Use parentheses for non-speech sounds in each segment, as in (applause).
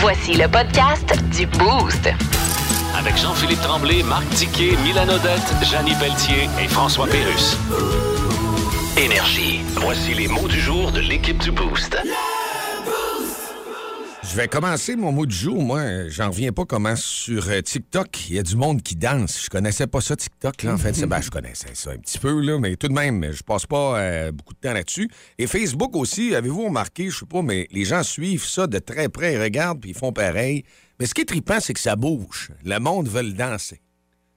Voici le podcast du Boost. Avec Jean-Philippe Tremblay, Marc Tiquet, Milan Odette, Janine Pelletier et François Pérus. Énergie. Voici les mots du jour de l'équipe du Boost. Je vais commencer mon mot du jour. Moi, j'en reviens pas comment sur euh, TikTok, il y a du monde qui danse. Je connaissais pas ça, TikTok. Là. En fait, c'est- ben, je connaissais ça un petit peu, là, mais tout de même, je passe pas euh, beaucoup de temps là-dessus. Et Facebook aussi, avez-vous remarqué, je sais pas, mais les gens suivent ça de très près, ils regardent puis ils font pareil. Mais ce qui est trippant, c'est que ça bouge. Le monde veut le danser.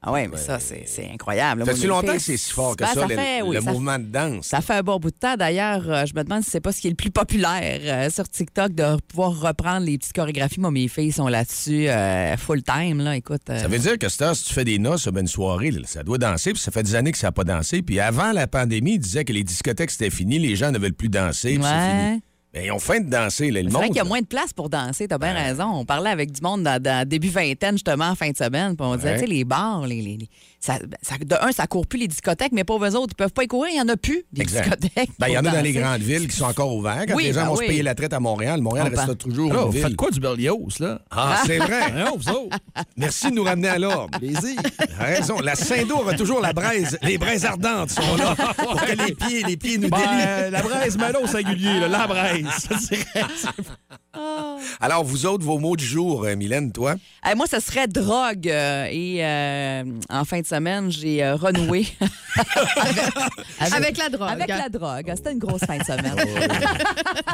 Ah ouais, mais ça, c'est incroyable. Ça fait longtemps que c'est si fort que Ben, ça, le, fait, oui, le ça- mouvement de danse. Ça fait un bon bout de temps. D'ailleurs, euh, je me demande si c'est pas ce qui est le plus populaire euh, sur TikTok de pouvoir reprendre les petites chorégraphies. Moi, mes filles sont là-dessus euh, full time. Là. Écoute, Ça veut dire que Star, si tu fais des noces, ben, une soirée, là, ça doit danser, puis ça fait des années que ça n'a pas dansé. Puis avant la pandémie, ils disaient que les discothèques, c'était fini, les gens ne veulent plus danser, puis c'est fini. Ben, ils ont faim de danser, là, le c'est vrai monde. qu'il y a là. moins de place pour danser. T'as bien raison. On parlait avec du monde dans, dans début vingtaine, justement, en fin de semaine. Puis on disait, Ouais. tu sais, les bars, les, les- les- ça, ça- de un, ça court plus les discothèques, mais pour eux autres, ils peuvent pas y courir. Il y en a plus, des Exact. discothèques. Ben, il y en a dans les grandes villes qui sont encore ouvertes. Quand Oui, les gens ben vont se payer la traite à Montréal, Montréal On reste toujours Alors, une vous ville. faites quoi du Berlioz, là? Ah, c'est vrai. Merci de nous ramener à l'ordre. Plaisir. Raison. La Saint-Dour a toujours la braise. Les braises ardentes sont là (laughs) pour que les pieds, les pieds nous Ben, délient. la braise melon au singulier, là, la braise. Je dirais. Alors, vous autres, vos mots du jour, euh, Mylène, toi? Eh, moi, ce serait drogue. euh, et euh, en fin de semaine, j'ai euh, renoué (laughs) Avec la drogue. avec la drogue. C'était une grosse fin de semaine.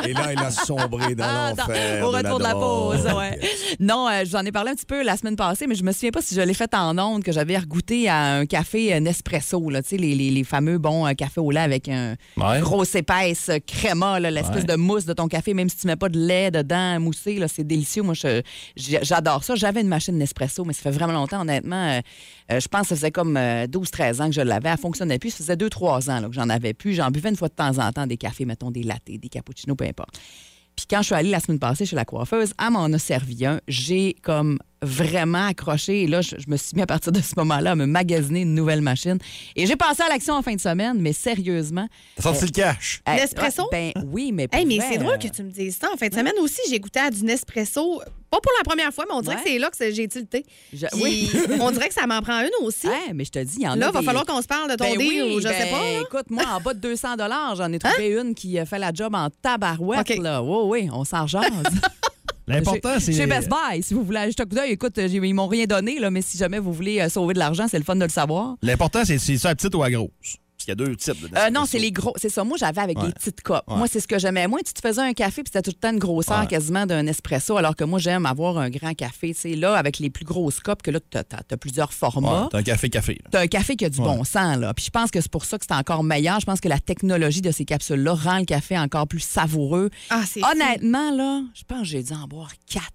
Et là, il a sombré dans Ah, l'enfer. au retour de la, drogue. pause, ouais. Non, euh, j'en ai parlé un petit peu la semaine passée, mais je me souviens pas si je l'ai fait en ondes, que j'avais regoûté à un café euh, Nespresso, là, tu sais, les, les- les fameux bons euh, cafés au lait avec un Ouais. grosse épaisse euh, créma, là, l'espèce Ouais. de mousse de ton café, même si tu mets pas de lait dedans, moussé, c'est délicieux. Moi, j'adore ça. J'avais une machine Nespresso, mais ça fait vraiment longtemps, honnêtement. euh, euh, je pense que ça faisait comme 12-13 ans que je l'avais. Elle fonctionnait plus. Ça faisait 2-3 ans que j'en avais plus. J'en buvais une fois de temps en temps des cafés, mettons des lattés, des cappuccinos, peu importe. Puis quand je suis allée la semaine passée chez la coiffeuse, elle m'en a servi un. J'ai comme vraiment accroché. Et là, je, je me suis mis à partir de ce moment-là à me magasiner une nouvelle machine. Et j'ai passé à l'action en fin de semaine, mais sérieusement. T'as sorti le cash. euh, Nespresso? Ben oui, mais. pour Hey, mais c'est drôle euh, que tu me dises ça. En fin de semaine aussi, j'ai goûté à du Nespresso. Pas pour la première fois, mais on dirait Ouais. que c'est là que j'ai tilté. je- oui. (laughs) on dirait que ça m'en prend une aussi. Ouais, mais je te dis, il y en a. là, il va des- falloir qu'on se parle de ton Ben deal oui, ou je sais ben, pas. là. Écoute, moi, en bas de 200 j'en ai trouvé une qui a fait la job en tabarouette. OK. Là. Oui, oui, on s'en jase. (laughs) L'important, c'est. Chez Best Buy, si vous voulez aller jeter un coup d'œil, écoute, ils m'ont rien donné, là, mais si jamais vous voulez euh, sauver de l'argent, c'est le fun de le savoir. L'important, c'est c'est ça, petite ou la grosse. Qu'il y a deux types de Euh, non, c'est les gros. C'est ça. Moi, j'avais avec Ouais. des petites copes. Ouais. Moi, c'est ce que j'aimais. Moi, tu te faisais un café, puis c'était tout le temps une grosseur Ouais. quasiment d'un espresso, alors que moi, j'aime avoir un grand café. Tu sais, là, avec les plus grosses copes, que là, tu as, plusieurs formats. Ouais, T'as un café-café. T'as un café qui a du Ouais. bon sens, là. Puis je pense que c'est pour ça que c'est encore meilleur. Je pense que la technologie de ces capsules-là rend le café encore plus savoureux. Ah, c'est Honnêtement, là, je pense que j'ai dû en boire quatre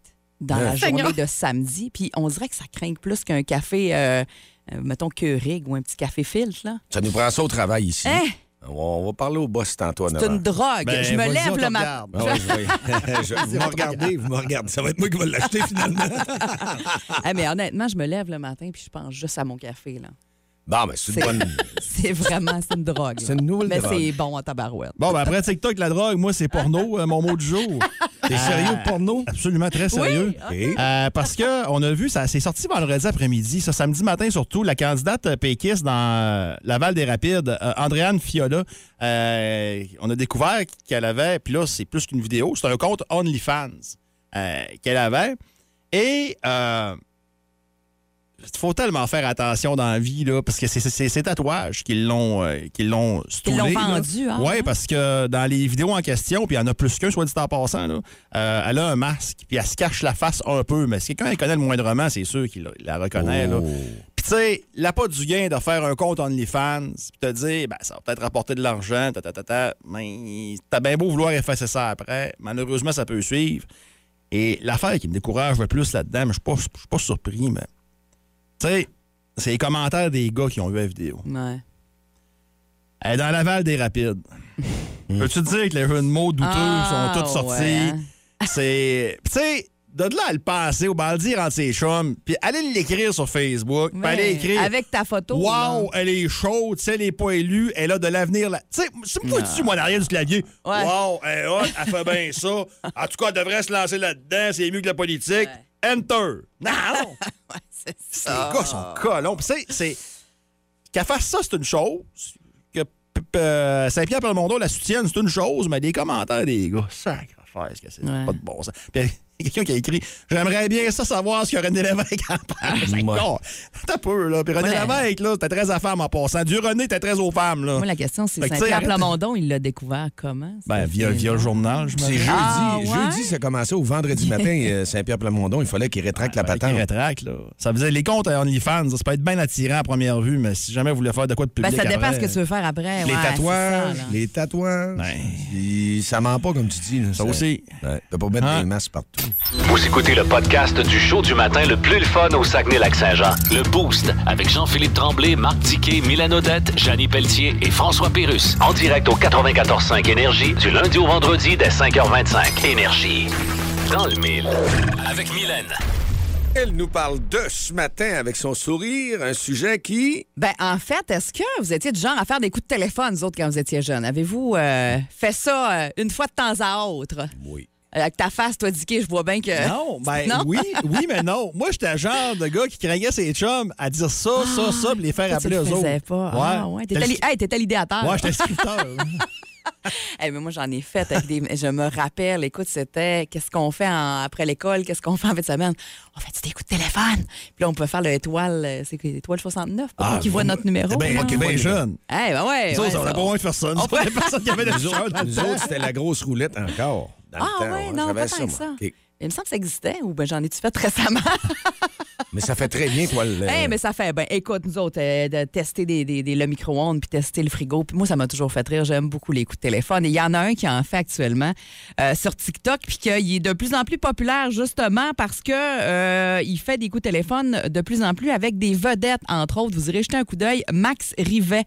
dans la Seigneur. journée de samedi. Puis on dirait que ça craint plus qu'un café, euh, euh, mettons, Keurig ou un petit café filtre, là. Ça nous prend ça au travail ici. Hein? On va parler au boss tantôt C'est 9 une drogue. Ben, je me lève le matin. Ah (laughs) (laughs) je- vous me regardez, vous me regardez. Ça va être moi qui vais l'acheter finalement. Ah, (laughs) mais honnêtement, je me lève le matin puis je pense juste à mon café. Là. Bon, mais c'est une bonne. (laughs) C'est vraiment c'est une drogue. C'est une nouvelle Mais drogue. c'est bon en tabarouette. Bon, ben après TikTok, la drogue, moi, c'est porno, (laughs) euh, mon mot du jour. T'es sérieux de porno? Absolument très sérieux. OK. Euh, parce que on a vu, ça c'est sorti vendredi après-midi, ça samedi matin surtout, la candidate péquiste dans euh, Laval des Rapides, euh, Andréane Fiola, euh, on a découvert qu'elle avait, puis là c'est plus qu'une vidéo, c'est un compte OnlyFans euh, qu'elle avait, et euh, faut tellement faire attention dans la vie, là, parce que c'est c'est- ces tatouages qui l'ont euh, qui l'ont Qu'ils l'ont stoulé, là. vendu, hein? Ouais, parce que dans les vidéos en question, puis il y en a plus qu'un, soit dit en passant, là, euh, elle a un masque, puis elle se cache la face un peu, mais si quelqu'un elle connaît le moindrement, c'est sûr qu'il la, il la reconnaît. là. Oh. Puis tu sais, la pas du gain de faire un compte OnlyFans, puis te dire, ben, ça va peut-être rapporter de l'argent, ta, ta, ta, ta, mais t'as bien beau vouloir effacer ça après, malheureusement, ça peut suivre. Et l'affaire qui me décourage le plus là-dedans, mais je suis pas, je suis pas surpris, mais tu sais, c'est les commentaires des gars qui ont vu la vidéo. Ouais. Elle est dans l'aval des rapides. (laughs) Peux-tu te dire que les jeux de mots douteux Ah, sont tous sortis? ouais. (laughs) C'est. Tu sais, de là à le passer au baldir entre ses chums, puis aller l'écrire sur Facebook, puis aller écrire. Avec ta photo. Wow, elle est chaude, tu sais, elle n'est pas élue, elle a de l'avenir là. Tu sais, c'est moi dessus, moi, derrière du clavier. Ouais. Wow, elle est elle fait bien ça. (laughs) En tout cas, elle devrait se lancer là-dedans, c'est mieux que la politique. Enter. Non! C'est Les ça. gars sont colons. Puis c'est- c'est. Qu'elle fasse ça, c'est une chose. Que euh, Saint-Pierre Plamondon la soutienne, c'est une chose, mais des commentaires des gars, sacre affaire, ce que c'est pas de bon sens. Puis (laughs) quelqu'un qui a écrit J'aimerais bien ça savoir ce que René Lévesque en parle. C'est Ouais. con. T'as peu, là. Puis René Ouais. Lévesque, là, t'es très à femme en passant. Du René, t'es très aux femmes, là. Moi, la question, c'est Saint-Pierre Plamondon, il l'a découvert comment? Ben, via, via le journal, je me C'est jeudi. Ah, ouais? Jeudi, ça commençait au vendredi matin, (laughs) euh, Saint-Pierre-Plamondon. Il fallait qu'il rétracte la patente. rétracte, là. Ça veut dire, les comptes à OnlyFans, ça peut être bien attirant à première vue, mais si jamais vous voulez faire de quoi de Ben, public. ça dépend après, ce que tu veux faire après. Les ouais, c'est tatouages, ça, les tatouages. Puis ça ment pas, comme tu dis. là. Ça aussi. Peux pas mettre Hein? des masques partout. Vous écoutez le podcast du show du matin le plus le fun au Saguenay-Lac-Saint-Jean. Le Boost avec Jean-Philippe Tremblay, Marc Tiquet, Milan Odette, Janine Pelletier et François Pérus. En direct au 94.5 Énergie du lundi au vendredi dès 5h25. Énergie. Dans le mille. Avec Mylène. Elle nous parle de ce matin avec son sourire, un sujet qui... Ben, en fait, est-ce que vous étiez du genre à faire des coups de téléphone, vous autres, quand vous étiez jeune? Avez-vous euh, fait ça euh, une fois de temps à autre? Oui. Avec ta face, toi, Dicky, je vois bien que. Non, (laughs) ben Non? oui, oui, mais non. Moi, j'étais le genre de gars qui craignait ses chums à dire ça, ça, ça, puis les faire Toi, appeler le eux autres. pas. Ah, ouais. T'étais li- hey, l'idéateur. Ouais, j'étais scripteur. (laughs) Eh, mais moi, j'en ai fait avec des. Je me rappelle, écoute, c'était qu'est-ce qu'on fait en- après l'école, qu'est-ce qu'on fait en fin de semaine? On fait des coups de téléphone? Puis là, on peut faire le étoile, euh, c'est quoi, étoile 69 pour Ah, qui voit notre numéro. Ben, là. moi qui est bien jeune. Eh, ben ouais. Ça, ouais, ça, on n'a pas besoin de faire ça. Nous On autres, il y a personne qui avait de Nous le autres, c'était la grosse roulette encore. Dans le Ah, temps, ouais, on non, pas tant que ça. OK. Il me semble que ça existait, ou ben j'en ai-tu fait (laughs) récemment? Mais ça fait très bien, toi, le... (laughs) Eh, mais ça fait. Ben, écoute, nous autres, euh, de tester des, des- le micro-ondes puis tester le frigo. Puis moi, ça m'a toujours fait rire. J'aime beaucoup les coups de téléphone. Et il y en a un qui en fait actuellement euh, sur TikTok, puis qu'il est de plus en plus populaire, justement, parce que euh, il fait des coups de téléphone de plus en plus avec des vedettes, entre autres. Vous irez jeter un coup d'œil. Max Rivet,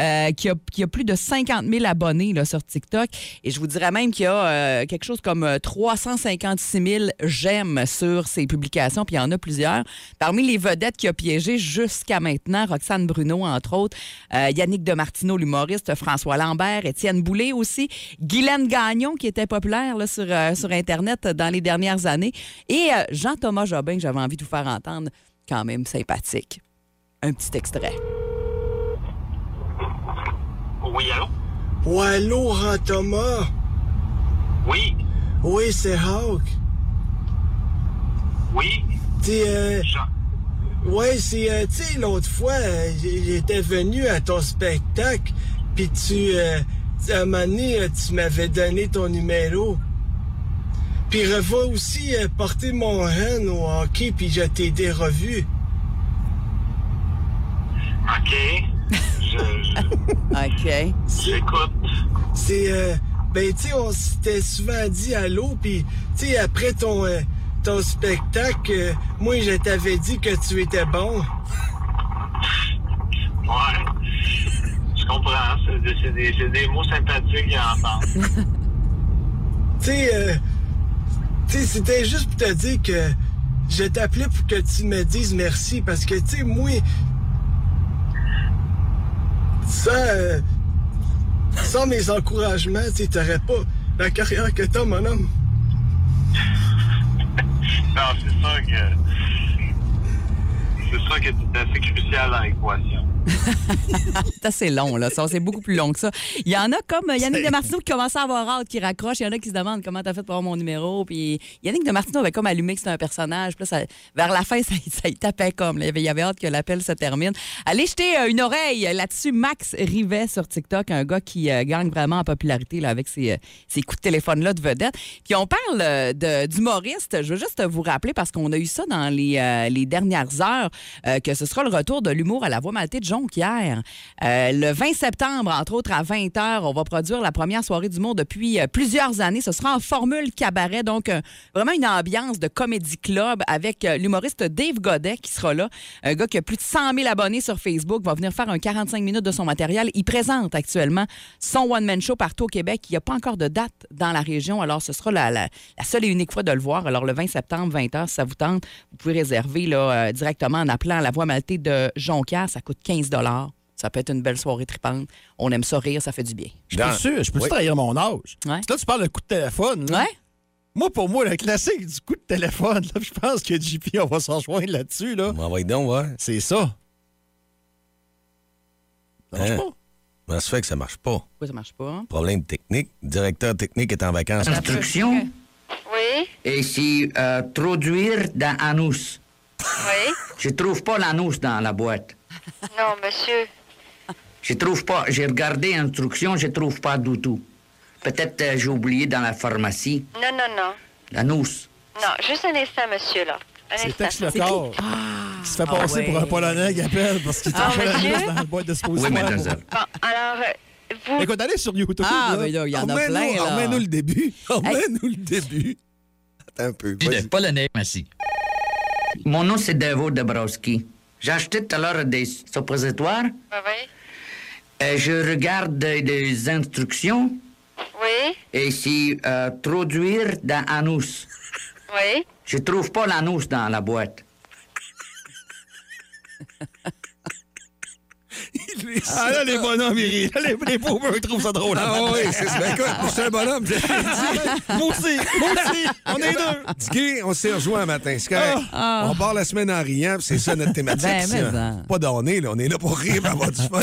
euh, qui, a, qui a plus de 50 000 abonnés là, sur TikTok. Et je vous dirais même qu'il y a quelque chose comme euh, 356 000 j'aime sur ses publications, puis il y en a plusieurs. Parmi les vedettes qui a piégé jusqu'à maintenant, Roxane Bruno, entre autres, euh, Yannick Demartino, l'humoriste, François Lambert, Étienne Boulay aussi, Guylaine Gagnon, qui était populaire là, sur, euh, sur Internet dans les dernières années, et euh, Jean-Thomas Jobin, que j'avais envie de vous faire entendre, quand même sympathique. Un petit extrait. Oui, allô? Ouais, allô, Ran Thomas. Oui, Oui, c'est Hawk. oui, T'es, euh, Jean. ouais, c'est, euh, tu sais, l'autre fois, euh, j'étais venu à ton spectacle, puis tu, euh, à un moment donné, tu m'avais donné ton numéro. Puis revois aussi euh, porter mon hen au hockey, puis je t'ai des revues. OK. Je, je- (laughs) OK. j'écoute. C'est, euh, ben, tu sais, on s'était souvent dit allô, puis, tu sais, après ton, euh, ton spectacle, euh, moi, je t'avais dit que tu étais bon. Ouais. Je comprends. C'est des, mots sympathiques à entendre. (laughs) Tu sais, euh, tu sais, c'était juste pour te dire que je t'appelais pour que tu me dises merci parce que, tu sais, moi, sans, euh, sans mes encouragements, tu sais, t'aurais pas la carrière que t'as, mon homme. (laughs) Non, c'est sûr que. C'est sûr que c'est assez crucial dans l'équation. (laughs) C'est assez long, là. C'est beaucoup plus long que ça. Il y en a comme euh, Yannick Demartino qui commence à avoir hâte, qui raccroche. Il y en a qui se demandent comment t'as fait pour avoir mon numéro. Puis Yannick Demartino avait comme allumé que c'était un personnage. Puis là, ça- vers la fin, (laughs) ça, ça y tapait comme. là. Il, y avait, hâte que l'appel se termine. Allez jeter euh, une oreille là-dessus. Max Rivet sur TikTok, un gars qui euh, gagne vraiment en popularité là, avec ses, euh, ses coups de téléphone-là de vedette. Puis on parle d'humoriste. Je veux juste vous rappeler, parce qu'on a eu ça dans les, les dernières heures, que ce sera le retour de l'humour à la voix maltée de Jean Jonquière. Euh, le 20 septembre, entre autres, à 20h, on va produire la première soirée d'humour depuis euh, plusieurs années. Ce sera en formule cabaret, donc euh, vraiment une ambiance de comédie club avec l'humoriste Dave Godet qui sera là. Un gars qui a plus de 100 000 abonnés sur Facebook, va venir faire un 45 minutes de son matériel. Il présente actuellement son one-man show partout au Québec. Il n'y a pas encore de date dans la région, alors ce sera la, seule et unique fois de le voir. Alors le 20 septembre, 20h, si ça vous tente, vous pouvez réserver là, directement en appelant la voie maltée de Jonquière. Ça coûte 15 Ça peut être une belle soirée tripante. On aime ça rire, ça fait du bien. Je suis sûr, je peux Oui. trahir mon âge? Ouais. Là, tu parles de coup de téléphone. là. Ouais? Moi, pour moi, le classique du coup de téléphone, là, (laughs) je pense que JP, on va s'en joindre là-dessus. Là. On va donc, ouais. C'est ça. Ça marche Hein? pas? Comment ça fait que ça marche pas? Pourquoi ça marche pas? hein? Problème technique. Le directeur technique est en vacances. Instruction? Oui, Et si euh, traduire dans anus? oui. Je trouve pas l'anus dans la boîte. Non, monsieur. Je trouve pas. J'ai regardé instruction, je trouve pas du tout. Peut-être euh, j'ai oublié dans la pharmacie. Non, non, non. L'anus. Non, juste un instant, monsieur, là. Un C'est instant. Tex le corps. qui se fait passer ouais. pour un Polonais qui appelle parce qu'il est Ah, en train monsieur? dans la boîte de Oui, mademoiselle. Bon, alors, euh, vous... Écoute, allez sur YouTube. Ah, là. mais là, il y en a Remets-nous- plein. là. Remets-nous le début. Remets-nous le début. Attends un peu. vas-y. polonais, merci. Mon nom, c'est Devo Dabrowski. J'ai acheté tout à l'heure des suppositoires. Oui, oui. Euh, je regarde les instructions. Oui, Et si euh, traduire dans anus. oui. Je trouve pas l'anus dans la boîte. Ah là, les bonhommes, ils rient. Les, les pauvres, ils trouvent ça drôle. Ah oui, c'est ça. Ben, écoute, je suis un bonhomme. (laughs) Moi aussi, moi aussi. On est deux. On s'est rejoint un matin. C'est correct. On part la semaine en riant, puis c'est ça notre thématique. Ben. Pas donné, là. On est là pour rire et avoir du fun.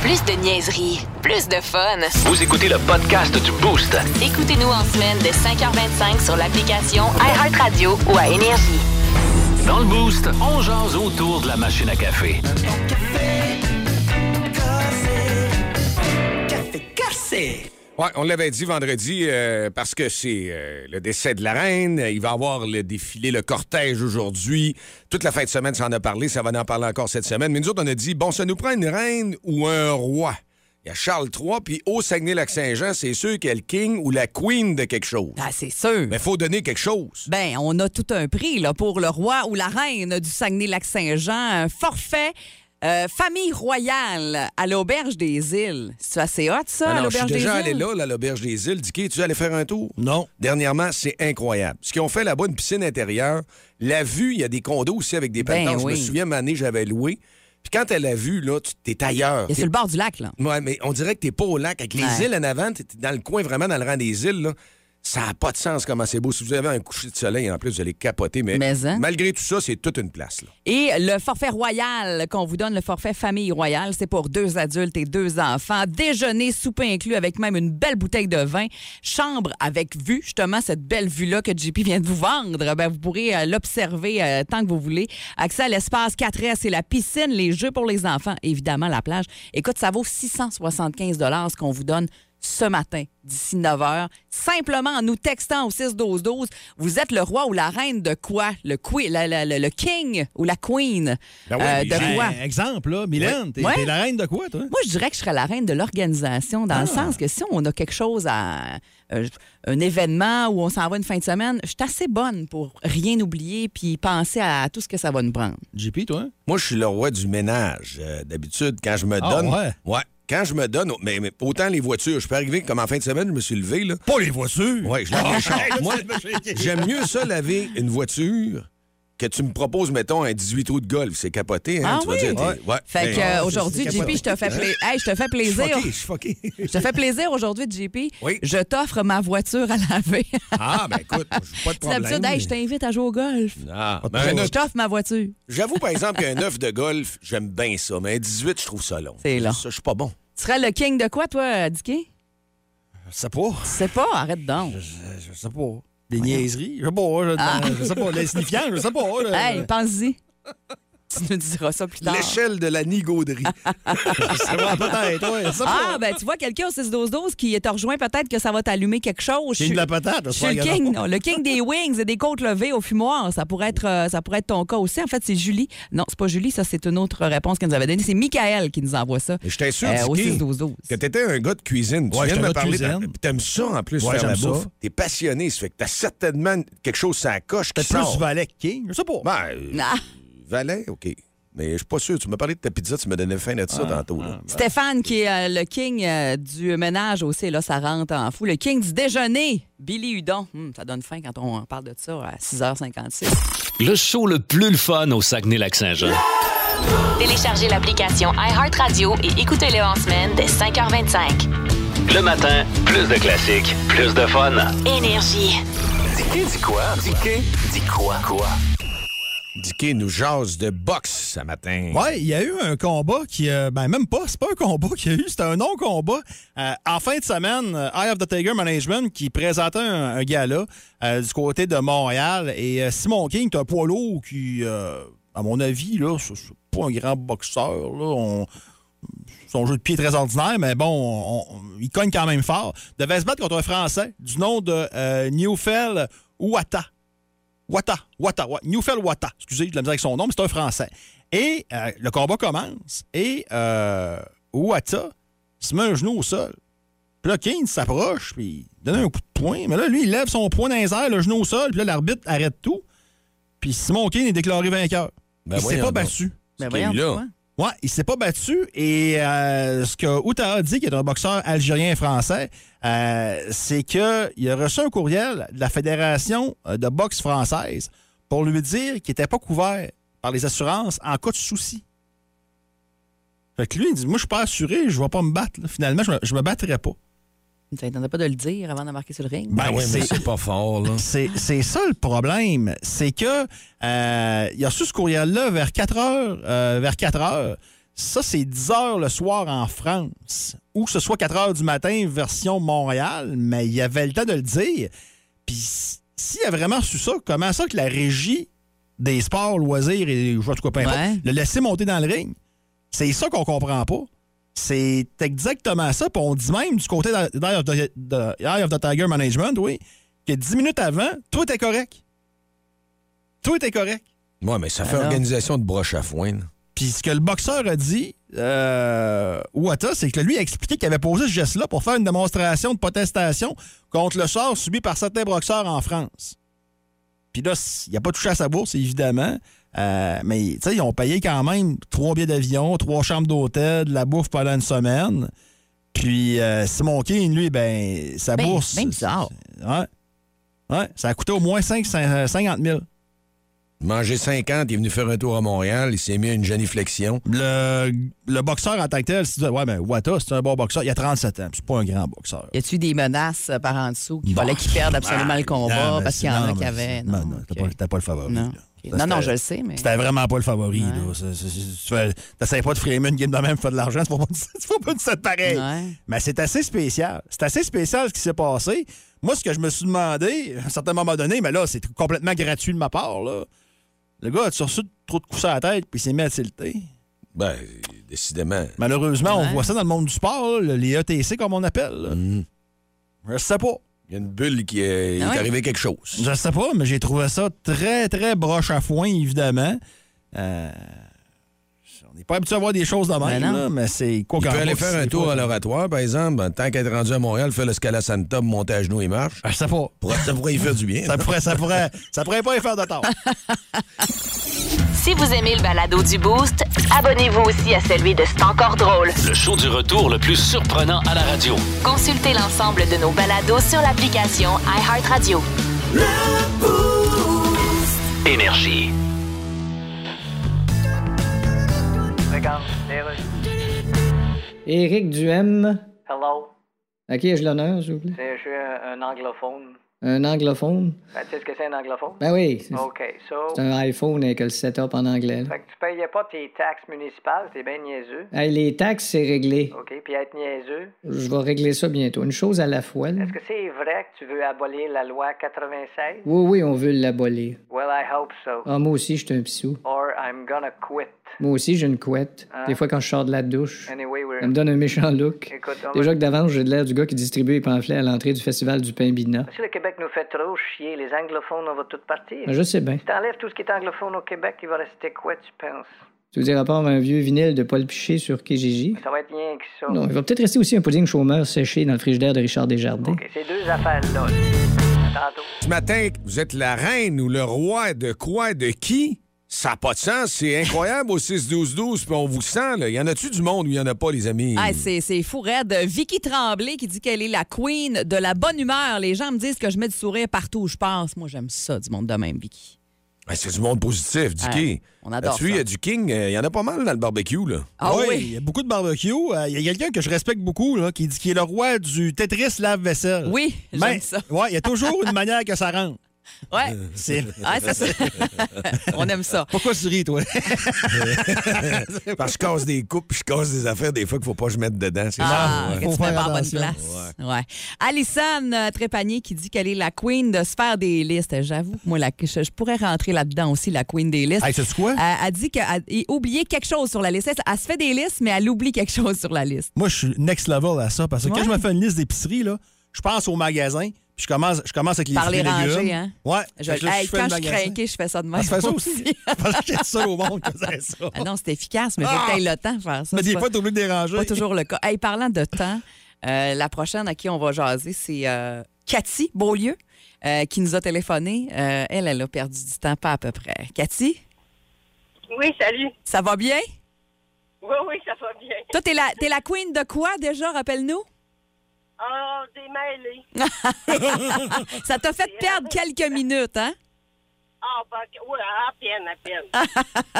Plus de niaiserie, plus de fun. Vous écoutez le podcast du Boost. Écoutez-nous en semaine de 5h25 sur l'application iHeartRadio ou à Énergie. Dans le Boost, on jase autour de la machine à café. Ouais, on l'avait dit vendredi euh, parce que c'est euh, le décès de la reine. Il va y avoir le défilé, le cortège aujourd'hui. Toute la fin de semaine, ça en a parlé. Ça va en parler encore cette semaine. Mais nous autres, on a dit, bon, ça nous prend une reine ou un roi. Il y a Charles III, puis au Saguenay-Lac-Saint-Jean, c'est sûr qu'il y a le king ou la queen de quelque chose. Ah, c'est sûr. Mais faut donner quelque chose. Ben, on a tout un prix là, pour le roi ou la reine du Saguenay-Lac-Saint-Jean. Un forfait euh, famille royale à l'Auberge des Îles. C'est assez hot, ça, Ah à non, je suis l'Auberge des déjà allé Îles? là, là, à l'Auberge des Îles. Dicky, tu es allé faire un tour? Non. Dernièrement, c'est incroyable. Ce qu'ils ont fait là-bas, une piscine intérieure. La vue, il y a des condos aussi avec des Ben penthouse. Je me oui. souviens, une année, j'avais loué. Puis quand elle a vu, là, tu t'es ailleurs. Il est sur le bord du lac, là. Ouais, mais on dirait que t'es pas au lac. Avec les Ouais. îles en avant, t'es dans le coin, vraiment dans le rang des îles, là. Ça n'a pas de sens comment c'est beau. Si vous avez un coucher de soleil, en plus, vous allez capoter. Mais, Mais, hein? malgré tout ça, c'est toute une place. Là. Et le forfait royal qu'on vous donne, le forfait famille royale, c'est pour deux adultes et deux enfants. Déjeuner, souper inclus avec même une belle bouteille de vin. Chambre avec vue, justement, cette belle vue-là que JP vient de vous vendre. Ben, vous pourrez euh, l'observer euh, tant que vous voulez. Accès à l'espace 4S et la piscine, les jeux pour les enfants, évidemment, la plage. Écoute, ça vaut 675 ce qu'on vous donne ce matin, d'ici 9 h. Simplement en nous textant au 6-12-12, vous êtes le roi ou la reine de quoi? Le, que- la- la- le- le king ou la queen? Ben oui, Euh, de quoi? Exemple, là, Mylène, t'es Ouais. t'es la reine de quoi, toi? Moi, je dirais que je serais la reine de l'organisation, dans le Ah. sens que si on a quelque chose à. euh, un événement où on s'en va une fin de semaine, je suis assez bonne pour rien oublier puis penser à tout ce que ça va nous prendre. JP, toi? Moi, je suis le roi du ménage. Euh, D'habitude, quand je me Ah, donne. ouais? Quand je me donne, mais, mais autant les voitures, je peux arriver comme en fin de semaine, je me suis levé, là. Pas les voitures. Oui, je lave les chars. Moi, j'aime mieux ça laver une voiture que tu me proposes, mettons, un 18 trous de golf. C'est capoté, hein? Ah tu vas oui? dire, t'es- Ouais. ouais. Fait Ben, que c'est- aujourd'hui, c'est JP, je te fais, pla- Hey, je te fais Je suis plaisir. fucké, je suis fucké. Je te fais plaisir aujourd'hui, JP. Oui. Je t'offre ma voiture à laver. Ah, ben écoute, j'ai pas de (laughs) C'est problème. d'habitude, hey, je t'invite à jouer au golf. Ah, ben, Je t'offre ma voiture. J'avoue, par exemple, qu'un 9 de golf, j'aime bien ça, mais un 18, je trouve ça long. C'est long. Ça, je suis pas bon. Tu serais le king de quoi, toi, Dicky? Je sais pas. Tu sais pas? Arrête donc. Je, je sais pas. Des niaiseries? Je sais pas. Je, Ah. je sais pas. L'insignifiant, je sais pas. Hey, pense-y. Tu nous diras ça plus tard. L'échelle de la nigauderie. (laughs) Peut-être, ouais. Ça, Ah, ben tu vois, quelqu'un au 6-12-12 qui te rejoint, peut-être que ça va t'allumer quelque chose. King Je suis- de la patate, je suis le king, non, le king des wings et des côtes levées au fumoir. Ça pourrait être, euh, ça pourrait être ton cas aussi. En fait, c'est Julie. Non, c'est pas Julie, ça, c'est une autre réponse qu'elle nous avait donnée. C'est Michael qui nous envoie ça. Et J'étais sûr, Euh, au Dicky, 6-12-12. que t'étais un gars de cuisine. Tu Ouais, viens de me parler. T'aimes ça, en plus, Ouais, faire la j'aime bouffe. ça. T'es passionné. Ça fait que t'as certainement quelque chose la coche qui Peut-être plus sort. Valet que King, je sais pas. Ben, OK. Mais je suis pas sûr. Tu m'as parlé de ta pizza, tu me donnais faim de ça Ah, tantôt. là. Stéphane, qui est euh, le king euh, du ménage aussi, là, ça rentre en fou. Le king du déjeuner, Billy Hudon. Hum, ça donne faim quand on parle de ça à 6h56. Le show le plus le fun au Saguenay-Lac-Saint-Jean. Téléchargez l'application iHeartRadio et écoutez-le en semaine dès 5h25. Le matin, plus de classiques, plus de fun. Énergie. Dis dis quoi? Dis dis quoi? Quoi? Dicky nous jase de boxe ce matin. Ouais, il y a eu un combat qui. euh, ben, même pas, c'est pas un combat qu'il y a eu, c'était un non-combat. Euh, en fin de semaine, euh, Eye of the Tiger Management qui présentait un, un gala du côté de Montréal. Et Simon King, c'est un poids lourd qui, à mon avis, là, c'est pas un grand boxeur. Là. On- son jeu de pied très ordinaire, mais bon, on- on- il cogne quand même fort. Devait se battre contre un Français du nom de Newfell Ouata. Wata, Wata, Wa- Newfell Wata. Excusez, j'ai de la misère avec son nom, mais c'est un Français. Et euh, le combat commence et euh, Wata se met un genou au sol. Puis là, Kane s'approche, puis il donne un coup de poing. Mais là, lui, il lève son poing dans les airs, le genou au sol, puis là, l'arbitre arrête tout. Puis Simon Kane est déclaré vainqueur. Ben il s'est pas battu. Ben voyons, là? Ouais, il s'est pas battu et euh, ce que Outa a dit, qui est un boxeur algérien français, euh, c'est qu'il a reçu un courriel de la Fédération euh, de boxe française pour lui dire qu'il n'était pas couvert par les assurances en cas de souci. Fait que lui, il dit Moi, je suis pas assuré, je vais pas me battre. Finalement, je me, me battrai pas. Ça ne pas de le dire avant d'embarquer sur le ring. Ben oui, mais c'est- pas fort, là. (laughs) C'est c'est ça le problème. C'est que euh, il a reçu ce courriel-là vers 4 heures. euh, vers 4 heures. Ça, c'est 10 heures le soir en France. Ou que ce soit 4 heures du matin, version Montréal, mais il avait le temps de le dire. Puis s'il a vraiment su ça, comment ça que la régie des sports, loisirs et je peu importe, Ouais. le laisser monter dans le ring? C'est ça qu'on comprend pas. C'est exactement ça. Puis on dit même du côté d'Eye of, the- of Tiger Management, oui, que 10 minutes avant, tout était correct. Tout était correct. Ouais, mais ça fait Alors? organisation de broche à foin. Puis ce que le boxeur a dit, euh, Ouata, c'est que lui a expliqué qu'il avait posé ce geste-là pour faire une démonstration de protestation contre le sort subi par certains boxeurs en France. Puis là, il n'a pas touché à sa bourse, évidemment. Euh, mais tu sais, ils ont payé quand même trois billets d'avion, trois chambres d'hôtel, de la bouffe pendant une semaine. Puis euh, Simon King, lui, ben, sa Ben, bourse. ben bizarre. Ouais. Ouais, ça a coûté au moins 5, 50 000. Manger 50, il est venu faire un tour à Montréal, il s'est mis à une géniflexion. Le, le boxeur en tant que tel, c'est ouais, mais Wata, c'est un bon boxeur. Il a 37 ans, puis c'est pas un grand boxeur. Y a-tu des menaces euh, par en dessous qu'il Bon. fallait qu'ils perdent absolument le combat Non, parce qu'il y en c'est- a non, qui avaient? c'est- Non, non, t'as ok. pas, t'as pas le favori. Non. là. Ok. Ça, non, je le sais, mais. C'était vraiment pas le favori. Ouais. C'est- c'est- c'est- t'essayes pas de framer une game de même, tu fais de l'argent, (laughs) tu fais pas, pas de ça de pareil. Ouais. Mais c'est assez spécial. C'est assez spécial ce qui s'est passé. Moi, ce que je me suis demandé, à un certain moment donné, mais là, c'est complètement gratuit de ma part, là. Le gars a reçu trop de coups sur la tête, puis il s'est mis à tilter. Ben, décidément. Malheureusement, Ouais. on voit ça dans le monde du sport, là, les ETC, comme on appelle. Mhm. Je sais pas. Il y a une bulle qui est, il Ah est ouais? arrivé quelque chose. Je sais pas, mais j'ai trouvé ça très, très broche à foin, évidemment. Euh, on n'est pas habitué à voir des choses de même, Ben non. là, mais c'est quoi Il peut aller faire un tour à l'oratoire, par exemple. Ben, tant qu'être rendu à Montréal, fait le Scala Santa, monter à genoux et marche. Ah, Je sais pas. Pourrait- Ça pourrait y faire du bien. Ça pourrait, ça pourrait, ça pourrait pas y faire de tort. (laughs) Si vous aimez le balado du Boost, abonnez-vous aussi à celui de C'est encore drôle. Le show du retour le plus surprenant à la radio. Consultez l'ensemble de nos balados sur l'application iHeartRadio. Énergie. Éric Duhem. Hello, À qui ai-je l'honneur, s'il vous plaît? c'est- je suis un, un anglophone. Un anglophone? Ben, tu sais ce que c'est un anglophone? Ben oui, c'est OK, so... c'est un iPhone avec le setup en anglais. là. Fait que tu payais pas tes taxes municipales, c'est bien niaiseux. Hey, les taxes, c'est réglé. OK, puis être niaiseux? Je vais régler ça bientôt. Une chose à la fois. Est-ce que c'est vrai que tu veux abolir la loi 96? Oui, oui, on veut l'abolir. Well, I hope so. Ah, moi aussi, je suis un pissou. Or I'm gonna quit. Moi aussi, j'ai une couette. Hein? Des fois, quand je sors de la douche, ça me donne un méchant look. Déjà que d'avance, j'ai de l'air du gars qui distribue les pamphlets à l'entrée du festival du pain bina. Si le Québec nous fait trop chier, les anglophones, on va tout partir. Ben, je sais bien. Si t'enlèves tout ce qui est anglophone au Québec, il va rester quoi, tu penses? Tu veux dire à un vieux vinyle de Paul Piché sur Kijiji? Ça va être rien que ça. Non, il va peut-être rester aussi un pudding chômeur séché dans le frigidaire de Richard Desjardins. OK, ces deux affaires-là. Tantôt. Ce matin, vous êtes la reine ou le roi de quoi, de qui? Ça n'a pas de sens. C'est incroyable au 6-12-12, puis on vous sent. Là. Y en a-tu du monde ou y en a pas, les amis? Ah, c'est, c'est fou, raide. Vicky Tremblay qui dit qu'elle est la queen de la bonne humeur. Les gens me disent que je mets du sourire partout où je passe. Moi, j'aime ça, du monde de même, Vicky. Ben, c'est du monde positif, du Ouais, on adore Là-dessus, il y a du king. Il y en a pas mal dans le barbecue, là. Ah oui, oui? il y a beaucoup de barbecue. Euh, Il y a quelqu'un que je respecte beaucoup là, qui dit qu'il est le roi du Tetris lave-vaisselle. Oui, j'aime ça. Ouais, il y a toujours une manière que ça rentre. Ouais. C'est... Ouais, c'est ça. (laughs) on aime ça. Pourquoi tu ris, toi? (laughs) Parce que je casse des coupes, puis je casse des affaires des fois qu'il faut pas que je mette dedans. C'est Ah, ça. que ouais. tu mets faire pas en bonne place. Ouais. Alison euh, Trépanier qui dit qu'elle est la queen de se faire des listes. J'avoue, moi, la- je, je pourrais rentrer là-dedans aussi, la queen des listes. Hey, sais-tu quoi? Elle, elle dit qu'elle a oublié quelque chose sur la liste. Elle, elle se fait des listes, mais elle oublie quelque chose sur la liste. Moi, je suis next level à ça parce que Ouais. quand je me fais une liste d'épicerie, là, je pense au magasin, puis je commence, je commence avec les Par fruits les et légumes. rangées, hein? Ouais. Je- Fait que là, hey, fais quand le je suis magasin. craquée, je fais ça de même. Ah, tu fais ça aussi? Parce (laughs) que je suis le seul au monde qui faisait ça. Ah non, c'est efficace, mais il faut Ah! que tu le temps de faire ça. Mais C'est des pas- fois, t'oublies de déranger. pas toujours le cas. Hey, parlant de temps, euh, la prochaine à qui on va jaser, c'est euh, Cathy Beaulieu, euh, qui nous a téléphoné. Euh, elle, elle a perdu du temps, pas à peu près. Cathy, Oui, salut. ça va bien? Oui, oui, ça va bien. Toi, t'es la, t'es la queen de quoi déjà, rappelle-nous? Ah, démêlé. (laughs) Ça t'a fait perdre quelques minutes, hein? Ah, ben, oui, à peine, à peine.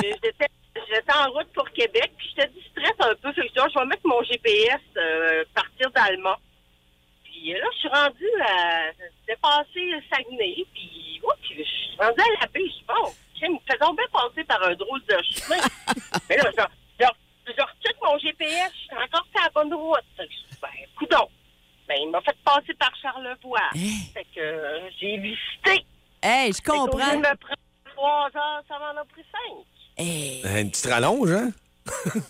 (laughs) J'étais j'étais en route pour Québec, puis j'étais distraite un peu. Fait que je vais mettre mon GPS, euh, partir d'Allemand. Puis euh, là, je suis rendue à dépasser Saguenay, puis oh, puis je suis rendue à la baie. Je bon, je me fais bien passer par un drôle de chemin. (laughs) Mais là, je, je, mon GPS, je suis encore sur la bonne route. Fait que je ben, coudonc. Ben, il m'a fait passer par Charlevoix. Fait que euh, j'ai visité. Hey, je comprends. de me prendre trois heures, ça m'en a pris cinq. Hey. Une petite rallonge, hein?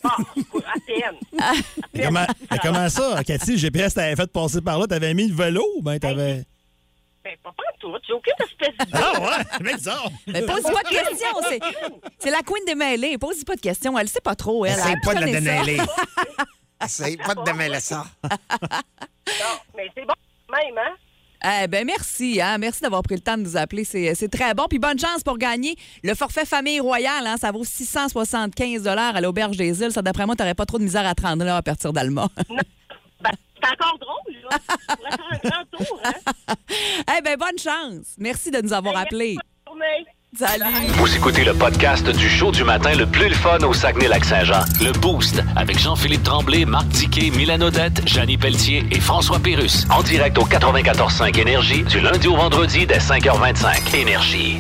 Ah, à peine. (laughs) Comment, mais comment ça, Cathy, le GPS t'avait fait passer par là? T'avais mis le vélo? Ben, t'avais. Ben, pas tout. J'ai aucune espèce d'idée. Ah ouais? Mais bizarre. Mais pose-y pas de questions. C'est, la queen des mêlés. Pose-y pas de questions. Elle sait pas trop, elle. Elle pas de la ça. démêler. (laughs) Essaye pas de démêler ça. Non, mais c'est bon, même, hein? Eh ben merci, hein? merci d'avoir pris le temps de nous appeler. C'est, c'est très bon. Puis bonne chance pour gagner le forfait famille royale. Hein? Ça vaut 675 à l'auberge des îles. Ça, d'après moi, t'aurais pas trop de misère à te rendre là à partir d'Allemagne. Ben, c'est encore drôle, là. On pourrait faire un grand tour, hein? (laughs) eh ben bonne chance. Merci de nous avoir appelés. Bonne journée. Vous écoutez le podcast du show du matin le plus le fun au Saguenay-Lac-Saint-Jean. Le Boost avec Jean-Philippe Tremblay, Marc Tiquet, Milan Odette, Janine Pelletier et François Pérus. En direct au 94.5 Énergie du lundi au vendredi dès 5h25. Énergie.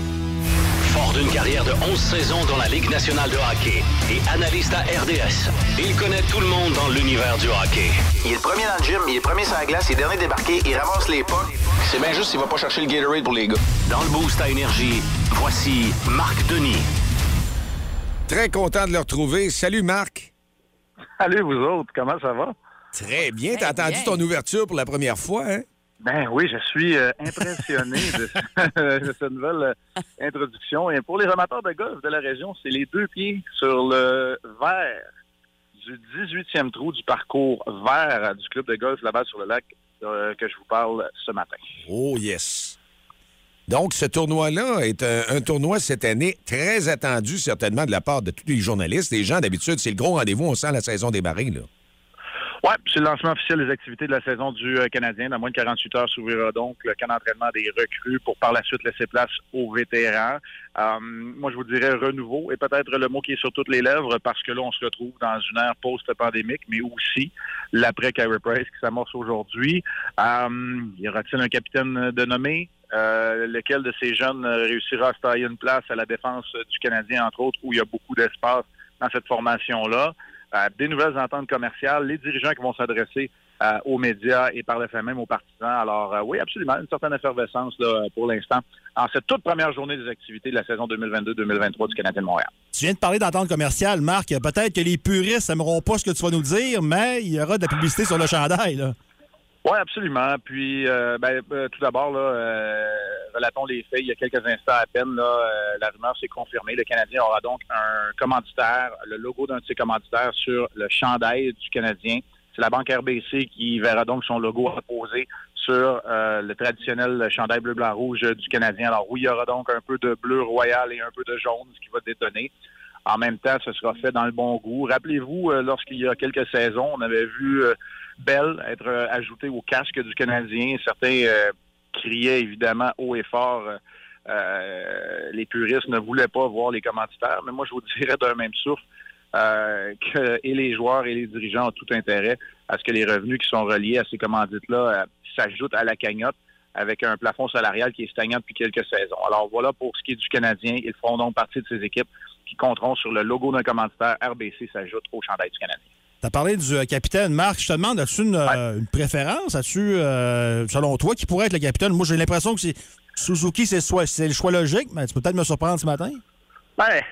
D'une carrière de 11 saisons dans la Ligue nationale de hockey et analyste à RDS, il connaît tout le monde dans l'univers du hockey. Il est le premier dans le gym, il est premier sur la glace, il est dernier débarqué, il ramasse les pas. C'est bien juste s'il va pas chercher le Gatorade pour les gars. Dans le Boost à Énergie, voici Marc Denis. Très content de le retrouver. Salut, Marc. Salut, vous autres, comment ça va? Très bien. T'as entendu ton ouverture pour la première fois, hein? Ben oui, je suis euh, impressionné de, (laughs) (laughs) de cette nouvelle euh, introduction. Et pour les amateurs de golf de la région, c'est les deux pieds sur le vert du 18e trou du parcours vert du club de golf là-bas sur le lac euh, que je vous parle ce matin. Oh, yes. Donc, ce tournoi-là est un, un tournoi cette année très attendu, certainement, de la part de tous les journalistes. Les gens, d'habitude, c'est le gros rendez-vous. On sent la saison démarrer, là. Oui, c'est le lancement officiel des activités de la saison du euh, Canadien. Dans moins de 48 heures s'ouvrira donc le camp d'entraînement des recrues pour par la suite laisser place aux vétérans. Euh, moi, je vous dirais renouveau est peut-être le mot qui est sur toutes les lèvres parce que là, on se retrouve dans une ère post-pandémique, mais aussi l'après Carey Price qui s'amorce aujourd'hui. Euh, y aura-t-il un capitaine de nommé? Euh, lequel de ces jeunes réussira à se tailler une place à la défense du Canadien, entre autres, où il y a beaucoup d'espace dans cette formation-là? Des nouvelles ententes commerciales, les dirigeants qui vont s'adresser euh, aux médias et par le fait même aux partisans. Alors euh, oui, absolument, une certaine effervescence là, pour l'instant en cette toute première journée des activités de la saison 2022-2023 du Canadien de Montréal. Tu viens de parler d'entente commerciale, Marc. Peut-être que les puristes n'aimeront pas ce que tu vas nous dire, mais il y aura de la publicité sur le chandail. Là. Oui, absolument. Puis, euh, ben, euh, tout d'abord, là, euh, relatons les faits. Il y a quelques instants à peine, là, euh, la rumeur s'est confirmée. Le Canadien aura donc un commanditaire, le logo d'un de ses commanditaires sur le chandail du Canadien. C'est la banque RBC qui verra donc son logo apposé sur euh, le traditionnel chandail bleu, blanc, rouge du Canadien. Alors oui, il y aura donc un peu de bleu royal et un peu de jaune, ce qui va détonner. En même temps, ce sera fait dans le bon goût. Rappelez-vous, euh, lorsqu'il y a quelques saisons, on avait vu euh, Bell être euh, ajouté au casque du Canadien. Certains euh, criaient évidemment haut et fort. euh, euh, les puristes ne voulaient pas voir les commanditaires, mais moi, je vous (laughs) dirais d'un même souffle euh, que et les joueurs et les dirigeants ont tout intérêt à ce que les revenus qui sont reliés à ces commandites-là s'ajoutent à la cagnotte avec un plafond salarial qui est stagnant depuis quelques saisons. Alors voilà pour ce qui est du Canadien. Ils feront donc partie de ces équipes qui compteront sur le logo d'un commanditaire. RBC s'ajoute au chandail du Canadien. Tu as parlé du euh, capitaine. Marc, je te demande, as-tu une, euh, une préférence? As-tu, euh, selon toi, qui pourrait être le capitaine? Moi, j'ai l'impression que c'est Suzuki, c'est le, choix- c'est le choix logique, mais tu peux peut-être me surprendre ce matin. Ben,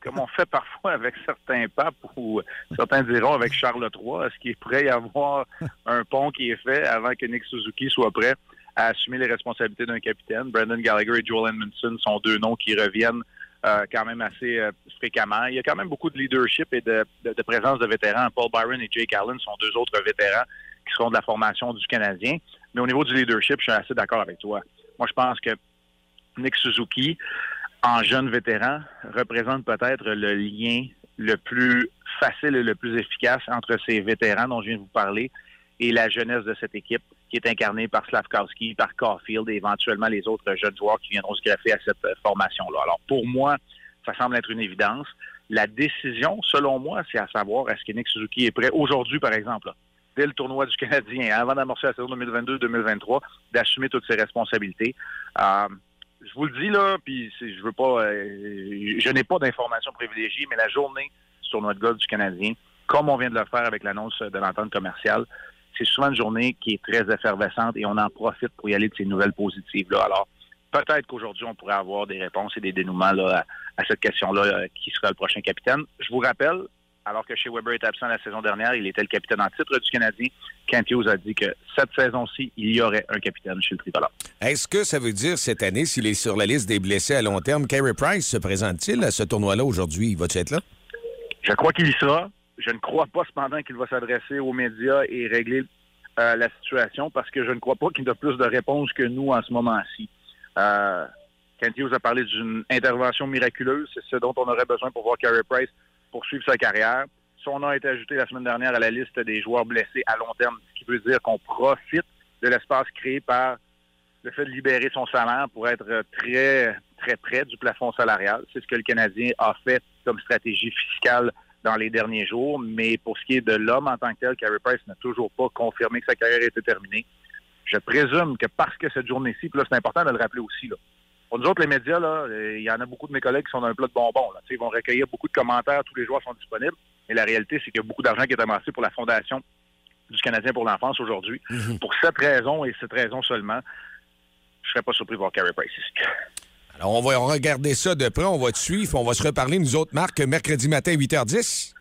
comme on fait parfois avec certains papes ou certains diront avec Charles III, est-ce qu'il pourrait y avoir (laughs) un pont qui est fait avant que Nick Suzuki soit prêt à assumer les responsabilités d'un capitaine? Brandon Gallagher et Joel Edmondson sont deux noms qui reviennent euh, quand même assez euh, fréquemment. Il y a quand même beaucoup de leadership et de, présence de vétérans. Paul Byron et Jake Allen sont deux autres vétérans qui seront de la formation du Canadien. Mais au niveau du leadership, je suis assez d'accord avec toi. Moi, je pense que Nick Suzuki, en jeune vétéran, représente peut-être le lien le plus facile et le plus efficace entre ces vétérans dont je viens de vous parler et la jeunesse de cette équipe qui est incarnée par Slavkowski, par Caulfield et éventuellement les autres jeunes joueurs qui viendront se greffer à cette euh, formation-là. Alors pour moi, ça semble être une évidence. La décision, selon moi, c'est à savoir est-ce que Nick Suzuki est prêt aujourd'hui, par exemple, dès le tournoi du (laughs) Canadien, avant d'amorcer la saison 2022-2023, d'assumer toutes ses responsabilités. Euh, je vous le dis là, puis je veux pas, euh, je n'ai pas d'informations privilégiées, mais la journée du tournoi de golf du Canadien, comme on vient de le faire avec l'annonce de l'entente commerciale, c'est souvent une journée qui est très effervescente et on en profite pour y aller de ces nouvelles positives là. Alors peut-être qu'aujourd'hui on pourrait avoir des réponses et des dénouements là, à, à cette question-là, euh, qui sera le prochain capitaine. Je vous rappelle, alors que chez Weber est absent la saison dernière, il était le capitaine en titre du Canadien. Kent Hughes a dit que cette saison-ci, il y aurait un capitaine chez le tricolore. Est-ce que ça veut dire cette année, s'il est sur la liste des blessés à long terme, Carey Price se présente-t-il à ce tournoi-là aujourd'hui? Va-tu être là? Je crois qu'il y sera. Je ne crois pas cependant qu'il va s'adresser aux médias et régler euh, la situation parce que je ne crois pas qu'il a plus de réponses que nous en ce moment-ci. Euh, Kent Hughes a parlé d'une intervention miraculeuse. C'est ce dont on aurait besoin pour voir Carey Price poursuivre sa carrière. Son nom a été ajouté la semaine dernière à la liste des joueurs blessés à long terme, ce qui veut dire qu'on profite de l'espace créé par le fait de libérer son salaire pour être très, très près du plafond salarial. C'est ce que le Canadien a fait comme stratégie fiscale dans les derniers jours. Mais pour ce qui est de l'homme en tant que tel, Carey Price n'a toujours pas confirmé que sa carrière était terminée. Je présume que parce que cette journée-ci, puis là, c'est important de le rappeler aussi, là. Pour nous autres, les médias, là, il y en a beaucoup de mes collègues qui sont dans un plat de bonbons. Là. Ils vont recueillir beaucoup de commentaires, tous les joueurs sont disponibles. Mais la réalité, c'est qu'il y a beaucoup d'argent qui est amassé pour la Fondation du Canadien pour l'enfance aujourd'hui. Pour cette raison et cette raison seulement, je serais pas surpris de voir Carey Price ici. Alors, on va regarder ça de près, on va te suivre, on va se reparler, nous autres, Marc, mercredi matin, 8h10.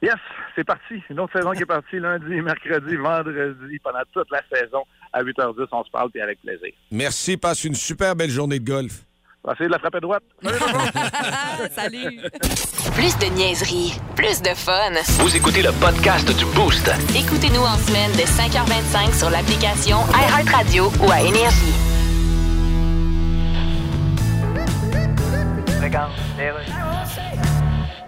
Yes, c'est parti. Une autre saison qui est partie lundi, mercredi, vendredi, pendant toute la saison. À 8h10, on se parle, puis avec plaisir. Merci, passe une super belle journée de golf. Essayez de la frapper droite. (laughs) Salut! Plus de niaiserie, plus de fun. Vous écoutez le podcast du Boost. Écoutez-nous en semaine de 5h25 sur l'application iHeartRadio ou à Énergie. Les.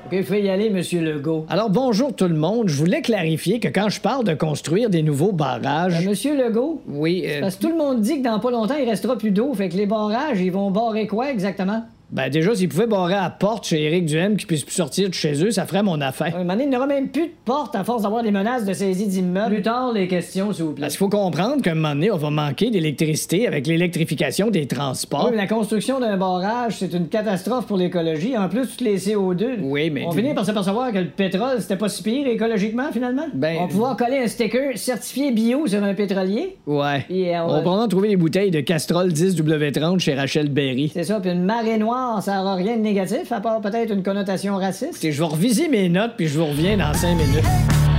OK, il faut y aller, Monsieur Legault. Alors, bonjour tout le monde. Je voulais clarifier que quand je parle de construire des nouveaux barrages... Monsieur Legault? Oui, Parce que tout le monde dit que dans pas longtemps, il restera plus d'eau. Fait que les barrages, ils vont barrer quoi exactement? Ben déjà, s'ils pouvaient barrer à la porte chez Éric Duhem qui puisse plus sortir de chez eux, ça ferait mon affaire. Un moment donné, il n'y aura même plus de porte à force d'avoir des menaces de saisie d'immeubles. Plus tard, les questions, s'il vous plaît. Parce qu'il faut comprendre qu'à un moment donné, on va manquer d'électricité avec l'électrification des transports. Oui, mais la construction d'un barrage, c'est une catastrophe pour l'écologie. En plus, toutes les CO2. Oui, mais... On finit par s'apercevoir que le pétrole, c'était pas si pire écologiquement, finalement. Ben- On va pouvoir coller un sticker certifié bio sur un pétrolier. Ouais. Puis, euh, On on va va- probablement trouver des bouteilles de Castrol 10W30 chez Rachel Berry. C'est ça, puis une marée noire, ça aura rien de négatif, à part peut-être une connotation raciste. Je vais reviser mes notes puis je vous reviens dans cinq minutes.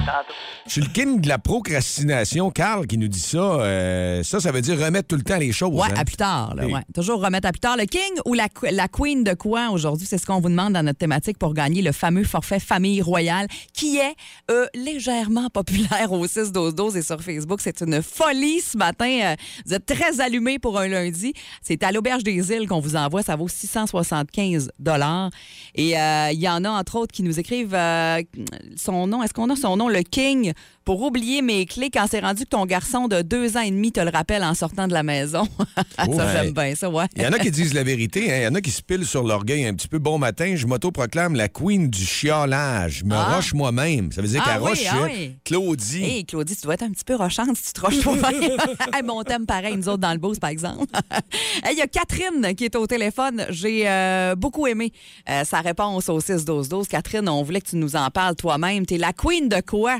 Je suis le king de la procrastination. Carl qui nous dit ça. euh, ça, ça veut dire remettre tout le temps les choses. Ouais, hein. à plus tard. là, Oui. ouais. Toujours remettre à plus tard. Le king ou la, la queen de quoi aujourd'hui? C'est ce qu'on vous demande dans notre thématique pour gagner le fameux forfait famille royale qui est euh, légèrement (laughs) populaire au 6-12-12 et sur Facebook. C'est une folie ce matin. Euh, Vous êtes très allumés pour un lundi. C'est à l'Auberge des Îles qu'on vous envoie. Ça vaut 675 Et euh, il y en a, entre autres, qui nous écrivent son nom. Est-ce qu'on a son nom? Le king pour oublier mes clés quand c'est rendu que ton garçon de deux ans et demi te le rappelle en sortant de la maison. (laughs) ça, j'aime bien ça, ouais. Il y en a qui disent la vérité. hein. Il y en a qui se pilent sur l'orgueil un petit peu. Bon matin, je m'autoproclame la queen du chiolage. Je me Ah. roche moi-même. Ça veut dire Ah qu'elle oui, roche ah oui. Claudie. Hey, Claudie, tu dois être un petit peu rochante si tu te roches toi-même. (laughs) (laughs) hey, mon thème pareil, nous autres dans le boost, par exemple. Hey, Il y a Catherine qui est au téléphone. J'ai euh, beaucoup aimé euh, sa réponse au 6-12-12. Catherine, on voulait que tu nous en parles toi-même. T'es la queen de quoi?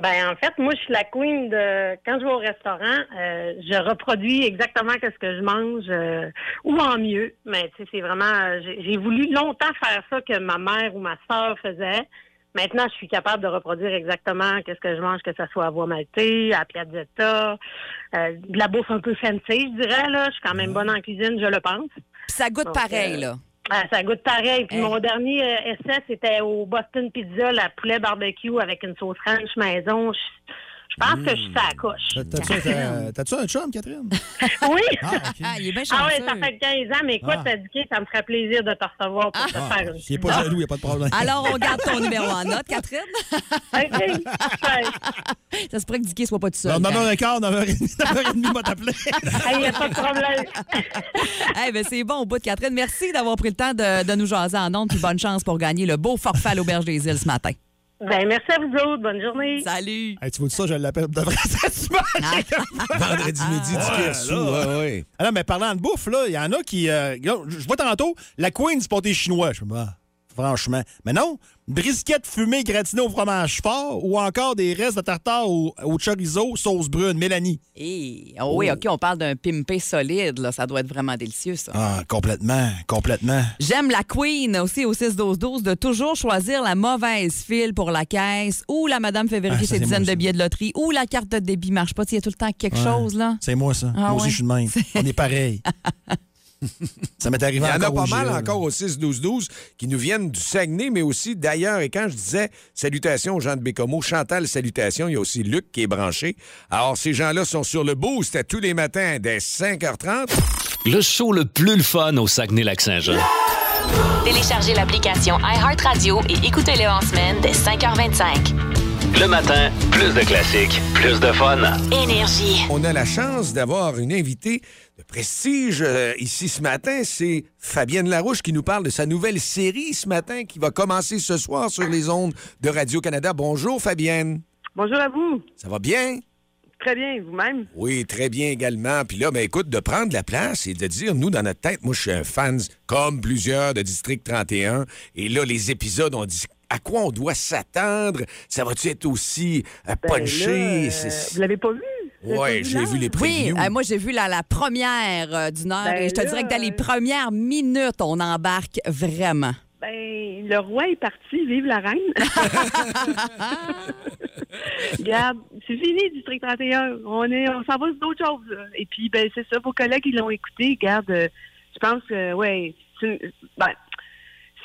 Ben en fait, moi je suis la queen de quand je vais au restaurant, euh, je reproduis exactement ce que je mange euh, ou en mieux. Mais tu sais, c'est vraiment j'ai voulu longtemps faire ça que ma mère ou ma sœur faisait. Maintenant, je suis capable de reproduire exactement qu'est-ce que je mange, que ce soit à voie maltée, à piazzetta, euh, de la bouffe un peu fancy, je dirais là. Je suis quand même bonne en cuisine, je le pense. Ça goûte Donc, pareil, là. Ah, ça goûte pareil. Puis mon dernier euh, essai, c'était au Boston Pizza, la poulet barbecue avec une sauce ranch maison. Je, pense que je suis à la coche. T'as-tu t'as- t'as-tu un chum, Catherine? (laughs) Oui. Ah, il est bien Ah ouais, ça fait 15 ans, mais écoute, Ah. t'as dit que ça me ferait plaisir de te recevoir pour te Ah, faire une. S'il n'est pas jaloux, il n'y a pas de problème. (laughs) Alors, on garde ton numéro en note, Catherine. OK. (laughs) ça se pourrait que Dicky soit pas tout seul. Non, quand 9h15, 9h30, 9h30, va t'appeler. Il n'y a pas de problème. Eh ben, c'est bon au bout de Catherine. Merci d'avoir pris le temps de, de nous jaser en ondes. Puis bonne chance pour gagner le beau forfait à l'Auberge des Îles ce matin. Ben, merci à vous autres. Bonne journée. Salut. Hey, tu vois ça, je l'appelle de vrai (laughs) cette semaine. Vendredi midi, du Ouais, Kersou. ouais, ouais. Ah non, mais parlant de bouffe, là, il y en a qui. euh, je vois tantôt, la Queen du pâté chinois. Je me dis, ah, franchement. Mais non, brisquette fumée gratinée au fromage fort ou encore des restes de tartare au, au chorizo, sauce brune, Mélanie. Eh, oh oui, OK, on parle d'un pimpé solide. Là. Ça doit être vraiment délicieux, ça. Ah, complètement, complètement. J'aime la Queen aussi au 6-12-12 de toujours choisir la mauvaise file pour la caisse ou la Madame fait vérifier Ah, ses dizaines moi, de billets de loterie ou la carte de débit marche pas. Il y a tout le temps quelque Ouais. chose, là. C'est moi, ça. Ah moi aussi, ouais. je suis de même. (laughs) On est pareil. (laughs) (laughs) ça m'est Il arrivé y en a encore pas mal encore au 6-12-12 qui nous viennent du Saguenay, mais aussi d'ailleurs. Et quand je disais salutations aux gens de Bécomo, Chantal, salutations, il y a aussi Luc qui est branché. Alors, ces gens-là sont sur le boost à tous les matins dès 5h30. Le show le plus le fun au Saguenay-Lac-Saint-Jean. Téléchargez l'application iHeartRadio et écoutez-le en semaine dès 5h25. Le matin, plus de classiques, plus de fun. Énergie. On a la chance d'avoir une invitée de prestige euh, ici ce matin. C'est Fabienne Larouche qui nous parle de sa nouvelle série ce matin qui va commencer ce soir sur les ondes de Radio-Canada. Bonjour, Fabienne. Bonjour à vous. Ça va bien? Très bien, vous-même? Oui, très bien également. Puis là, ben écoute, de prendre la place et de dire, nous, dans notre tête, moi, je suis un fan, comme plusieurs, de District 31. Et là, les épisodes, on dit à quoi on doit s'attendre? Ça va-tu être aussi euh, Ben punché? là, euh, vous l'avez pas vu? Oui, j'ai vu les Oui, previews. euh, moi j'ai vu la, la première euh, d'une heure Ben et je te là, dirais que dans les premières minutes, on embarque vraiment. Ben, le roi est parti, vive la reine. (laughs) Regarde, c'est fini, District 31. On est, on s'en va sur d'autres choses. là. Et puis, ben, c'est ça, vos collègues, ils l'ont écouté. Regarde, euh, je pense que, ouais, ben,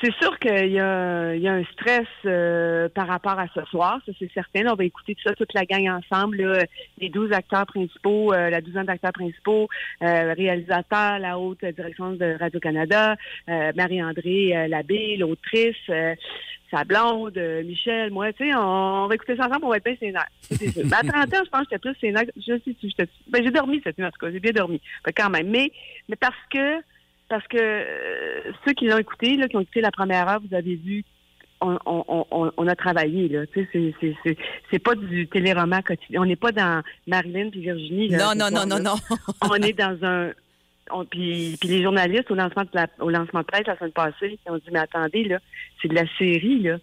c'est sûr qu'il y a, il y a un stress euh, par rapport à ce soir, ça c'est certain. Là, on va écouter tout ça, toute la gang ensemble, là, les 12 acteurs principaux, euh, la douzaine d'acteurs principaux, euh, réalisateurs, la haute direction de Radio-Canada, euh, Marie-André euh, Labbé, l'autrice, euh, sa blonde, Michel, moi, tu sais, on, on va écouter ça ensemble, on va être bien sénère. (laughs) Mais à 30 ans, je pense que j'étais plus sénère. Je sais j'étais... Ben, j'ai dormi cette nuit, en tout cas, j'ai bien dormi. Fait quand même. Mais, mais parce que parce que euh, ceux qui l'ont écouté, là, qui ont écouté la première heure, vous avez vu, on, on, on, on a travaillé. Là. C'est- pas du téléroman quotidien. On n'est pas dans Marilyn puis Virginie. là, Non, non, non, non, (laughs) non. on est dans un. puis les journalistes au lancement de la, au lancement de presse la semaine passée, ils ont dit mais attendez là, c'est de la série là.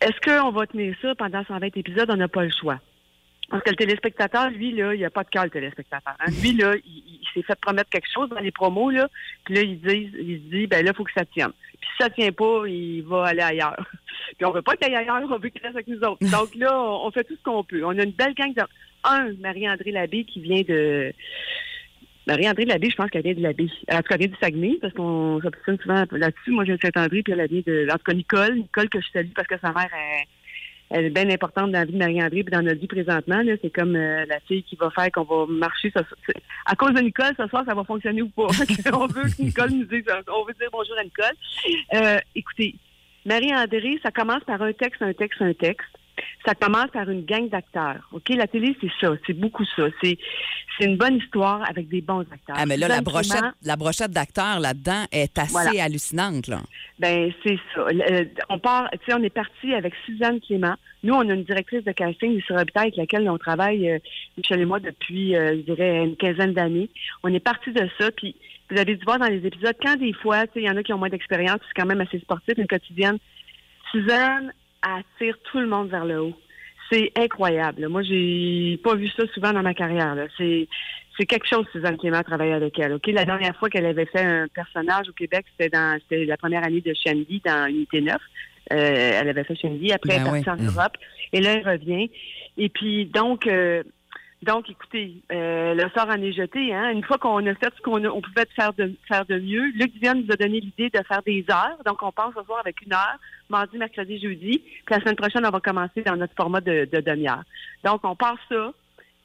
Est-ce qu'on va tenir ça pendant 120 épisodes? On n'a pas le choix. Parce que le téléspectateur, lui, là, il n'a pas de cœur, le téléspectateur. hein. Lui, là, il, s'est fait promettre quelque chose dans les promos, là, puis là, il, dit, il se dit, ben là, il faut que ça tienne. Puis si ça tient pas, il va aller ailleurs. (laughs) puis on veut pas qu'il aille ailleurs, on veut qu'il reste avec nous autres. Donc là, on fait tout ce qu'on peut. On a une belle gang de... Un, Marie-André Labbé qui vient de... Marie-André Labbé, je pense qu'elle vient de Labbé. En tout cas, elle vient du Saguenay, parce qu'on s'obstine souvent là-dessus. Moi, je viens de Saint-André, puis elle vient de... En tout cas, Nicole. Nicole que je salue parce que sa mère est elle est bien importante dans la vie de Marie-André puis dans notre vie présentement. là. C'est comme euh, la fille qui va faire qu'on va marcher. ce- à cause de Nicole, ce soir, ça va fonctionner ou pas? (laughs) on veut que Nicole nous dise, on veut dire bonjour à Nicole. Euh, écoutez, Marie-André, ça commence par un texte, un texte, un texte. Ça commence par une gang d'acteurs. OK? La télé, c'est ça. C'est beaucoup ça. C'est, c'est une bonne histoire avec des bons acteurs. Ah, mais là, la brochette, la brochette d'acteurs là-dedans est assez Voilà. hallucinante, là. Ben c'est ça. Le- on part, tu sais, on est parti avec Suzanne Clément. Nous, on a une directrice de casting sur Habitat avec laquelle on travaille, euh, Michel et moi, depuis, euh, je dirais, une quinzaine d'années. On est parti de ça, puis vous avez dû voir dans les épisodes, quand des fois, tu sais, il y en a qui ont moins d'expérience, c'est quand même assez sportif, une quotidienne. Suzanne attire tout le monde vers le haut. C'est incroyable. Moi, j'ai pas vu ça souvent dans ma carrière. C'est c'est quelque chose, Suzanne Clément, travailler avec elle. Ok, La dernière fois qu'elle avait fait un personnage au Québec, c'était dans c'était la première année de Shandy dans Unité 9. Euh, elle avait fait Shandy. Après, Ben elle est partie oui. en Europe. Et là, elle revient. Et puis, donc, euh, donc écoutez, euh, le sort en est jeté. Hein? Une fois qu'on a fait ce qu'on on pouvait faire de, faire de mieux, Luc Diane nous a donné l'idée de faire des heures. Donc, on part ce soir avec une heure, mardi, mercredi, jeudi. Puis la semaine prochaine, on va commencer dans notre format de, de demi-heure. Donc, on part ça.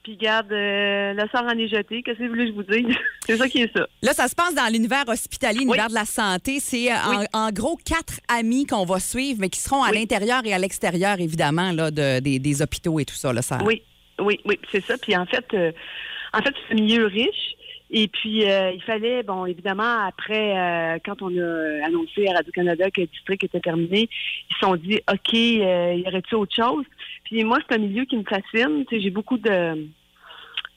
Puis, garde, euh, le sort en est jeté. Qu'est-ce que vous voulez que je vous dise? (laughs) C'est ça qui est ça. Là, ça se passe dans l'univers hospitalier, l'univers de la santé. C'est euh, en, en gros quatre amis qu'on va suivre, mais qui seront à l'intérieur et à l'extérieur, évidemment, là, de- des, des hôpitaux et tout ça. Là, ça... Oui, oui, oui, c'est ça. Puis en fait, euh, en fait, c'est un milieu riche. Et puis, euh, il fallait, bon, évidemment, après, euh, quand on a annoncé à Radio-Canada que le district était terminé, ils se sont dit, OK, euh, y aurait-il autre chose? Puis moi, c'est un milieu qui me fascine. Tu sais, j'ai beaucoup de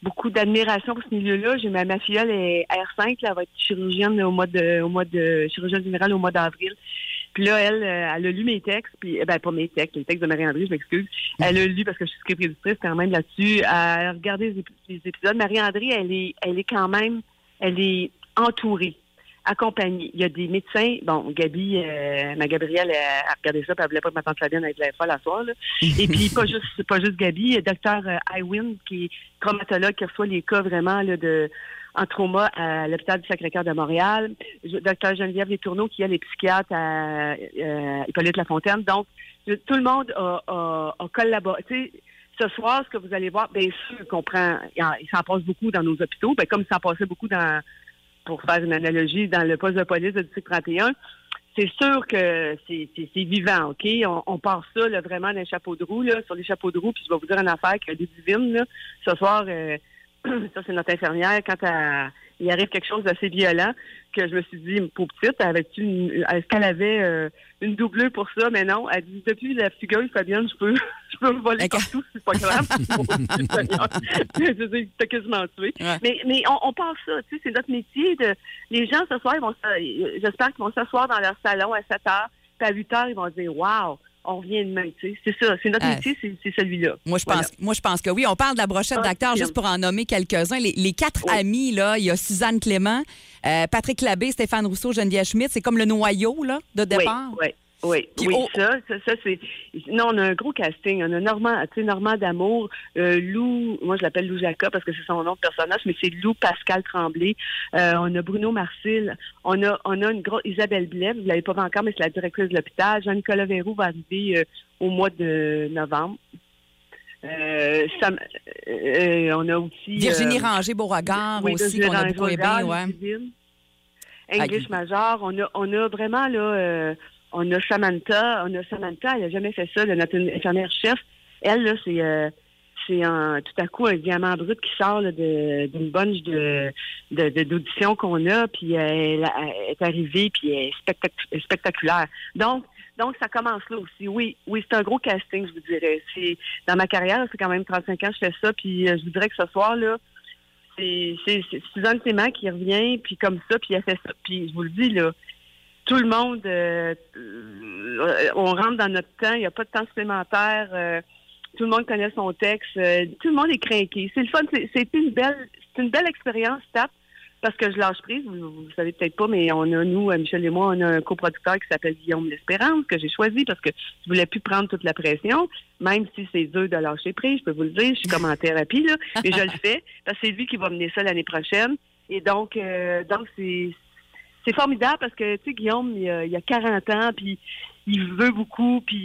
beaucoup d'admiration pour ce milieu-là. J'ai ma, ma filleule est R5, là, elle va être chirurgienne au mois de au mois de chirurgienne générale au mois d'avril. Puis là, elle, euh, elle a lu mes textes, puis eh ben pas mes textes, les textes de Marie-André, je m'excuse. Elle a lu parce que je suis script-éditrice quand même là-dessus. Elle a regardé les, ép- les épisodes. Marie-André, elle est, elle est quand même, elle est entourée, accompagnée. Il y a des médecins. Bon, Gabi, euh, ma Gabrielle, elle a regardé ça, puis elle voulait pas que ma tante Fabienne de la folle à soir. Là. (laughs) Et puis pas juste, pas juste Gabi, il y a docteur euh, Iwin, qui est traumatologue, qui reçoit les cas vraiment là, de en trauma à l'hôpital du Sacré-Cœur de Montréal. Docteur Geneviève Letourneau, qui elle est psychiatre à euh, Hippolyte Lafontaine. Donc, tout le monde a, a- a collaboré. Ce soir, ce que vous allez voir, bien sûr qu'on prend, il en- il s'en passe beaucoup dans nos hôpitaux, ben, comme s'en passait beaucoup dans, pour faire une analogie, dans le poste de police de district 31. C'est sûr que c'est vivant, OK? On, on part ça là, vraiment d'un chapeau de roue, là, sur les chapeaux de roue, puis je vais vous dire une affaire qui est divine. Là. Ce soir, euh, (clears throat) ça c'est notre infirmière, quand elle- il arrive quelque chose d'assez violent, que je me suis dit, pour petite, est-ce qu'elle avait euh, une doublure pour ça? Mais non, elle dit, depuis la figure, Fabienne, je peux, (laughs) je peux me voler partout, c'est pas grave. (laughs) je t'as quasiment tué. Mais, mais on, on part ça, tu sais, c'est notre métier. De, les gens, ce soir, ils vont, j'espère qu'ils vont s'asseoir dans leur salon à 7 heures, puis à 8 heures, ils vont dire, wow, on revient demain, tu sais. C'est ça, c'est notre Ah. métier, c'est, celui-là. Moi, je Voilà. pense, moi, je pense que oui. On parle de la brochette Ah, d'acteurs, juste pour en nommer quelques-uns. Les, les quatre amis, là, il y a Suzanne Clément, euh, Patrick Labbé, Stéphane Rousseau, Geneviève Schmidt. C'est comme le noyau là, de départ. Oui, oui, oui. Puis oui, ça, ça, ça, c'est. Non, on a un gros casting. On a Normand, tu sais, Normand d'Amour, euh, Lou, moi je l'appelle Lou Jacob parce que c'est son nom de personnage, mais c'est Lou Pascal Tremblay. Euh, on a Bruno Marcil. On a, on a une grosse Isabelle Blais, vous l'avez pas vu encore, mais c'est la directrice de l'hôpital. Jean-Nicolas Verroux va arriver euh, au mois de novembre. Euh, Sam- euh, on a aussi Virginie Ranger Beauregard oui, aussi, qu'on a beaucoup aimé. Ouais. English Major. On a, on a vraiment, là, euh, on a Samantha. On a Samantha, elle n'a jamais fait ça, notre infirmière chef. Elle, là, c'est, euh, c'est un, tout à coup un diamant brut qui sort de- d'une bunch de, de, d'auditions qu'on a, puis elle, est arrivée, puis elle est spectac- spectaculaire. Donc, donc, ça commence là aussi. Oui, oui, c'est un gros casting, je vous dirais. C'est, dans ma carrière, c'est quand même 35 ans que je fais ça, puis euh, je vous dirais que ce soir, là, c'est, c'est, c'est Suzanne Clément qui revient, puis comme ça, puis elle fait ça. Puis je vous le dis, là, tout le monde, euh, euh, on rentre dans notre temps, il n'y a pas de temps supplémentaire. euh, tout le monde connaît son texte. tout le monde est craqué. C'est le fun. C'est, une belle, c'est une belle expérience, TAP, parce que je lâche prise. Vous, vous savez peut-être pas, mais on a, nous, Michel et moi, on a un coproducteur qui s'appelle Guillaume L'Espérance, que j'ai choisi parce que je voulais plus prendre toute la pression, même si c'est dur de lâcher prise, je peux vous le dire. Je suis comme en thérapie, là, mais je le fais parce que c'est lui qui va mener ça l'année prochaine. Et donc, donc c'est, c'est formidable parce que, tu sais, Guillaume, il a, il a 40 ans, puis il veut beaucoup, puis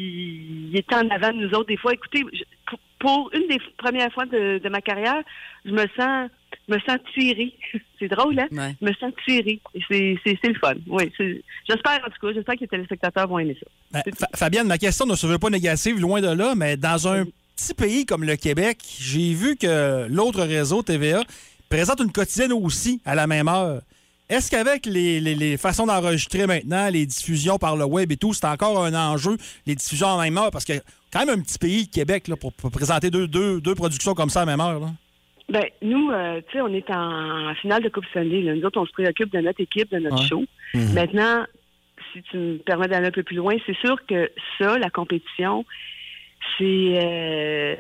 il est en avant de nous autres. Des fois, écoutez, je- pour, une des premières fois de, de ma carrière, je me sens je me sens tirée. (laughs) c'est drôle, hein? Je me sens tirée. C'est, c'est, c'est le fun. Oui, j'espère, en tout cas, j'espère que les téléspectateurs vont aimer ça. Ben, Fa- Fabienne, ma question ne se veut pas négative, loin de là, mais dans un petit pays comme le Québec, j'ai vu que l'autre réseau, TVA, présente une quotidienne aussi à la même heure. Est-ce qu'avec les, les- les façons d'enregistrer maintenant, les diffusions par le web et tout, c'est encore un enjeu, les diffusions en même heure? Parce que quand même un petit pays, le Québec, là, pour, pour présenter deux, deux, deux productions comme ça la même heure. là. Ben, nous, euh, tu sais, on est en, en finale de Coupe Stanley. là. Nous autres, on se préoccupe de notre équipe, de notre Ouais. show. Mhm. Maintenant, si tu me permets d'aller un peu plus loin, c'est sûr que ça, la compétition, c'est euh,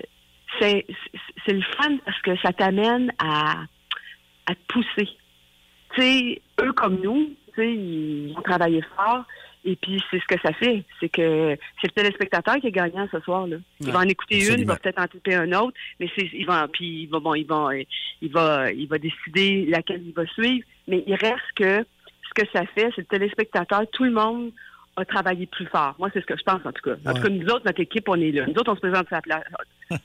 c'est le fun parce que ça t'amène à, à te pousser. Tu sais, eux comme nous, tu sais, ils ont travaillé fort. Et puis, c'est ce que ça fait. C'est que c'est le téléspectateur qui est gagnant ce soir-là. Il Ouais, va en écouter une, il va peut-être en taper un autre, mais c'est, il va, puis il va, bon, il va, il va, il va décider laquelle il va suivre. Mais il reste que ce que ça fait, c'est le téléspectateur, tout le monde a travaillé plus fort. Moi, c'est ce que je pense, en tout cas. En tout cas, nous autres, notre équipe, on est là. Nous autres, on se présente sur la place. (laughs)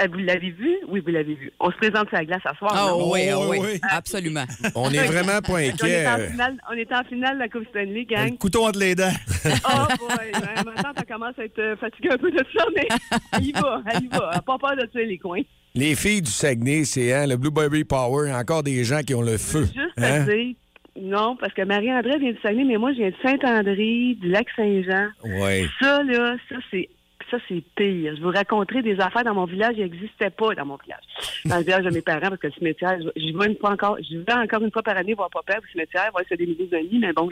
Euh, Vous l'avez vu? Oui, vous l'avez vu. On se présente sur la glace à soir. Ah oui, ah oui, absolument. On est vraiment pas (laughs) On est, inquiet. en finale, on est en finale de la Coupe Stanley, gang. Le couteau entre les dents. Oh (laughs) boy, ouais, maintenant, ça commence à être euh, fatigué un peu de ça, mais elle y va, elle y va. Pas peur de tuer les coins. Les filles du Saguenay, c'est hein, le Blueberry Power. Encore des gens qui ont le feu. Juste à Hein? dire, non, parce que Marie-André vient du Saguenay, mais moi, je viens de Saint-André, du Lac-Saint-Jean. Ouais. Ça, là, ça, c'est ça, c'est pire. Je vous raconterai des affaires dans mon village qui n'existaient pas dans mon village. Dans le village de mes parents, parce que le cimetière, je je vais une fois encore, je vais encore une fois par année voir papa au cimetière, voir c'est des milliers mais bon,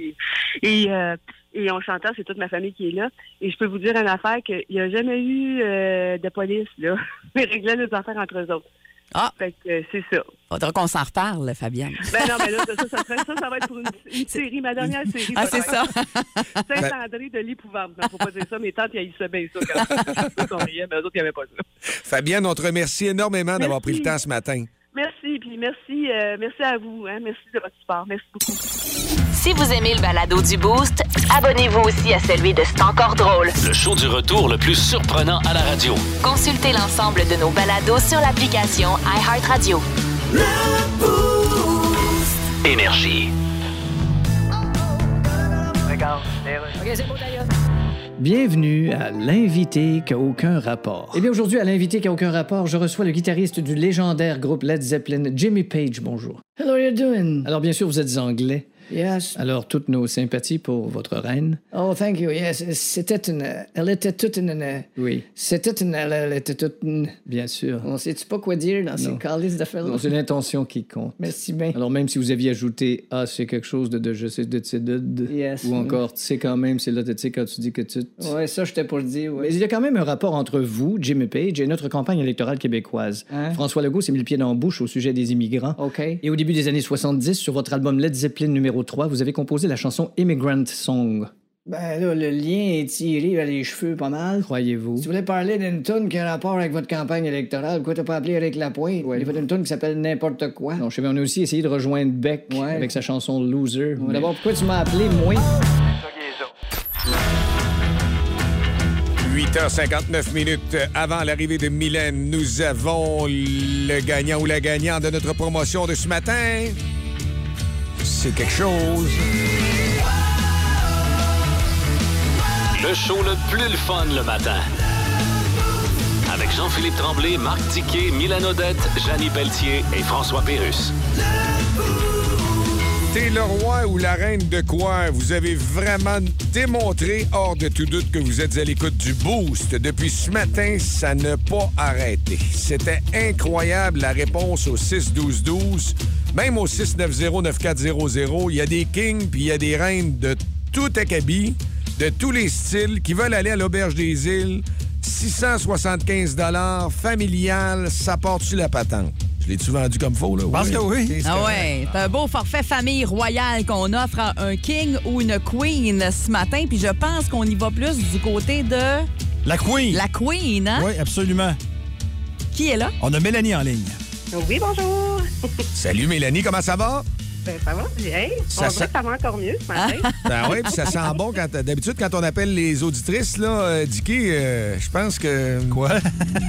et, euh, et on s'entend, c'est toute ma famille qui est là. Et je peux vous dire une affaire qu'il n'y a jamais eu euh, de police, là. (laughs) Ils réglaient les affaires entre eux autres. Ah! Fait que euh, c'est ça. Faudra qu'on s'en reparle, Fabienne. Ben non, mais là, ça, ça, ça, serait- ça, ça va être pour une, une série, ma dernière série. Ah, c'est ça. (laughs) Saint-André de l'épouvante. Non, faut pas dire ça, mes tantes, ils se bien ça quand quand on riait, mais eux autres, ils n'avaient pas ça. Fabienne, on te remercie énormément d'avoir pris le temps ce matin. Merci, puis merci, euh, merci à vous. Hein, merci de votre support. Merci beaucoup. Si vous aimez le balado du Boost, abonnez-vous aussi à celui de C'est encore drôle. Le show du retour le plus surprenant à la radio. Consultez l'ensemble de nos balados sur l'application iHeartRadio. Énergie. Bienvenue à l'invité qui a aucun rapport. Eh bien, aujourd'hui, à l'invité qui a aucun rapport, je reçois le guitariste du légendaire groupe Led Zeppelin, Jimmy Page. Bonjour. Hello, how you doing? Alors, bien sûr, vous êtes anglais. Yes. Alors, toutes nos sympathies pour votre reine. Oh, thank you. Yes, c'était une. Elle était toute une. Oui. C'était une. Elle, était toute une. Bien sûr. On sait-tu pas quoi dire dans ces Non. calices d'affaires-là? C'est l'intention qui compte. Merci bien. Alors, même si vous aviez ajouté Ah, c'est quelque chose de, de je sais, de, de, de, Yes. ou encore, tu sais quand même, c'est là, tu sais, quand tu dis que tu. Ouais, ça, j'étais pour le dire. Ouais. Mais il y a quand même un rapport entre vous, Jimmy Page, et notre campagne électorale québécoise. Hein? François Legault s'est mis le pied dans la bouche au sujet des immigrants. OK. Et au début des années 70, sur votre album Led Zeppelin numéro 3, vous avez composé la chanson Immigrant Song. Ben là, le lien est tiré vers les cheveux pas mal. Croyez-vous? Si tu voulais parler d'une toune qui a rapport avec votre campagne électorale, pourquoi t'as pas appelé Eric Lapointe? Il a fait une toune qui s'appelle N'importe quoi. Non, je sais, mais on a aussi essayé de rejoindre Beck Ouais. avec sa chanson Loser. Ouais, D'abord, pourquoi tu m'as appelé, moi? 8h59 minutes avant l'arrivée de Mylène, nous avons le gagnant ou la gagnante de notre promotion de ce matin. C'est quelque chose. Le show le plus le fun le matin. Avec Jean-Philippe Tremblay, Marc Tiquet, Milan Odette, Janine Pelletier et François Pérus. Le roi ou la reine de quoi? Vous avez vraiment démontré, hors de tout doute, que vous êtes à l'écoute du Boost. Depuis ce matin, ça n'a pas arrêté. C'était incroyable, la réponse au 6-12-12. Même au 690-9400, il y a des kings puis il y a des reines de tout acabit, de tous les styles, qui veulent aller à l'Auberge des Îles. 675 familial, ça porte-tu la patente? Je l'ai-tu vendu comme faux, là? pense que oui. Ah ouais, c'est un beau forfait famille royale qu'on offre à un king ou une queen ce matin. Puis je pense qu'on y va plus du côté de La Queen. la queen, hein? Oui, absolument. Qui est là? On a Mélanie en ligne. Oui, bonjour. Salut Mélanie, comment ça va? Ben, ça va bien. Ça on sent- dirait que ça va encore mieux ce matin. Ben oui, puis ça sent bon quand d'habitude quand on appelle les auditrices là, euh, Dicky, euh, je pense que quoi?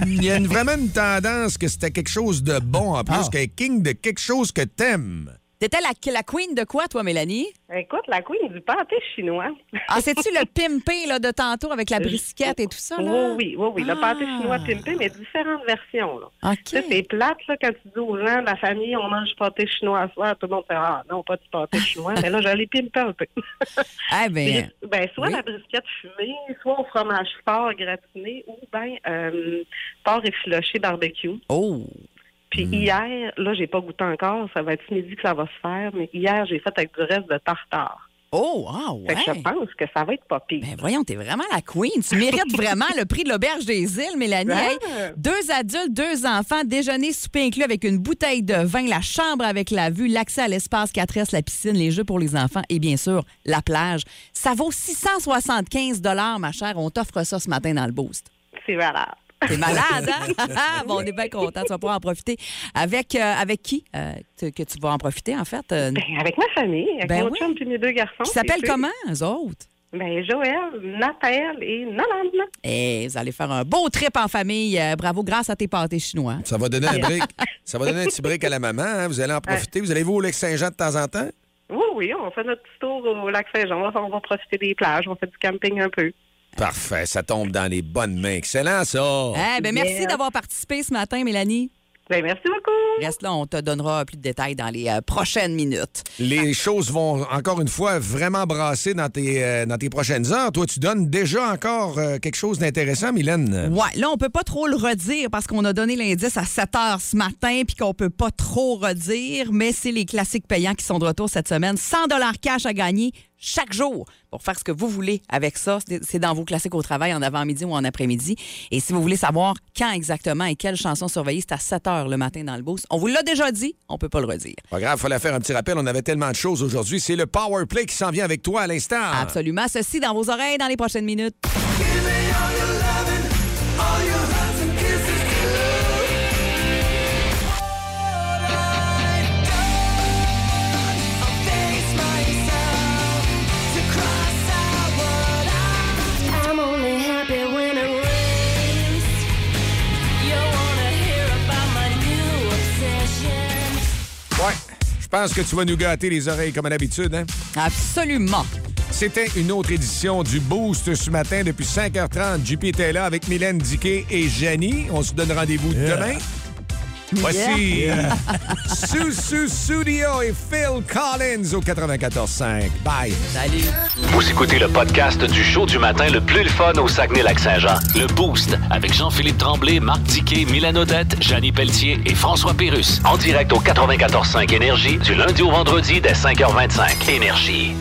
Il y a une- vraiment une tendance que c'était quelque chose de bon en plus Ah. qu'un king de quelque chose que t'aimes. T'étais la, la queen de quoi, toi, Mélanie? Écoute, la queen du pâté chinois. Ah, c'est-tu le pimpé là, de tantôt avec la brisquette et tout ça? Là? Oui, oui, oui, oui. Le Ah. pâté chinois pimpé, mais différentes versions. Là. OK. Tu sais, c'est plate là, quand tu dis aux gens, la famille, on mange pâté chinois à soir. Tout le monde fait Ah non, pas du pâté (laughs) chinois. mais là, j'allais pimper un peu. (laughs) Ah, ben. (laughs) Ben, soit oui. la brisquette fumée, soit au fromage fort gratiné, ou bien euh, porc effiloché barbecue. Oh! Puis hier, là, j'ai pas goûté encore. Ça va être ce midi que ça va se faire, mais hier, j'ai fait avec du reste de tartare. Oh, ah Fait que ouais. je pense que ça va être pas pire. Ben voyons, t'es vraiment la queen. Tu mérites (laughs) vraiment le prix de l'auberge des îles, Mélanie. Ouais. Hey, deux adultes, deux enfants, déjeuner, souper inclus avec une bouteille de vin, la chambre avec la vue, l'accès à l'espace 4S, la piscine, les jeux pour les enfants et bien sûr la plage. Ça vaut 675 ma chère. On t'offre ça ce matin dans le boost. C'est valable. T'es malade, (laughs) hein? (laughs) bon, on est bien content. Tu vas pouvoir en profiter. Avec, euh, avec qui euh, que tu vas en profiter, en fait? Euh, Ben, avec ma famille, avec Ben mon oui. chum puis mes deux garçons. qui s'appellent comment, eux autres? Ben, Joël, Nathalie et Nolande. Eh, vous allez faire un beau trip en famille. Euh, bravo, grâce à tes pâtés chinois. Ça va donner un break. ça va donner un petit break à la maman. hein? Vous allez en profiter. Vous allez vous au lac Saint-Jean de temps en temps? Oui, oui, on fait notre petit tour au lac Saint-Jean. On va- On va profiter des plages, on fait du camping un peu. Parfait, ça tombe dans les bonnes mains. Excellent, ça. Eh ben, merci Yeah. d'avoir participé ce matin, Mélanie. Ben, merci beaucoup. Reste là, on te donnera plus de détails dans les euh, prochaines minutes. Les choses vont encore une fois vraiment brasser dans tes, euh, dans tes prochaines heures. Toi, tu donnes déjà encore euh, quelque chose d'intéressant, Mylène? Ouais, là, on peut pas trop le redire parce qu'on a donné l'indice à 7 heures ce matin puis qu'on peut pas trop redire, mais c'est les classiques payants qui sont de retour cette semaine. 100 dollars cash à gagner chaque jour pour faire ce que vous voulez avec ça. C'est- dans vos classiques au travail en avant-midi ou en après-midi. Et si vous voulez savoir quand exactement et quelle chanson surveiller, c'est à 7 heures le matin dans le boost. On vous l'a déjà dit, on peut pas le redire. Pas grave, fallait faire un petit rappel. On avait tellement de choses aujourd'hui. C'est le Power Play qui s'en vient avec toi à l'instant. Absolument. Ceci dans vos oreilles dans les prochaines minutes. Ouais. Je pense que tu vas nous gâter les oreilles comme à l'habitude, hein? Absolument. C'était une autre édition du Boost ce matin depuis 5h30. JP était là avec Mylène Diquet et Janie. On se donne rendez-vous demain. Voici Yeah. Studio et Phil Collins au 94.5. Bye. Salut. Vous écoutez le podcast du show du matin le plus le fun au Saguenay-Lac-Saint-Jean. Le Boost avec Jean-Philippe Tremblay, Marc Diquet, Milan Odette, Janine Pelletier et François Pérus. En direct au 94.5 Énergie du lundi au vendredi dès 5h25. Énergie.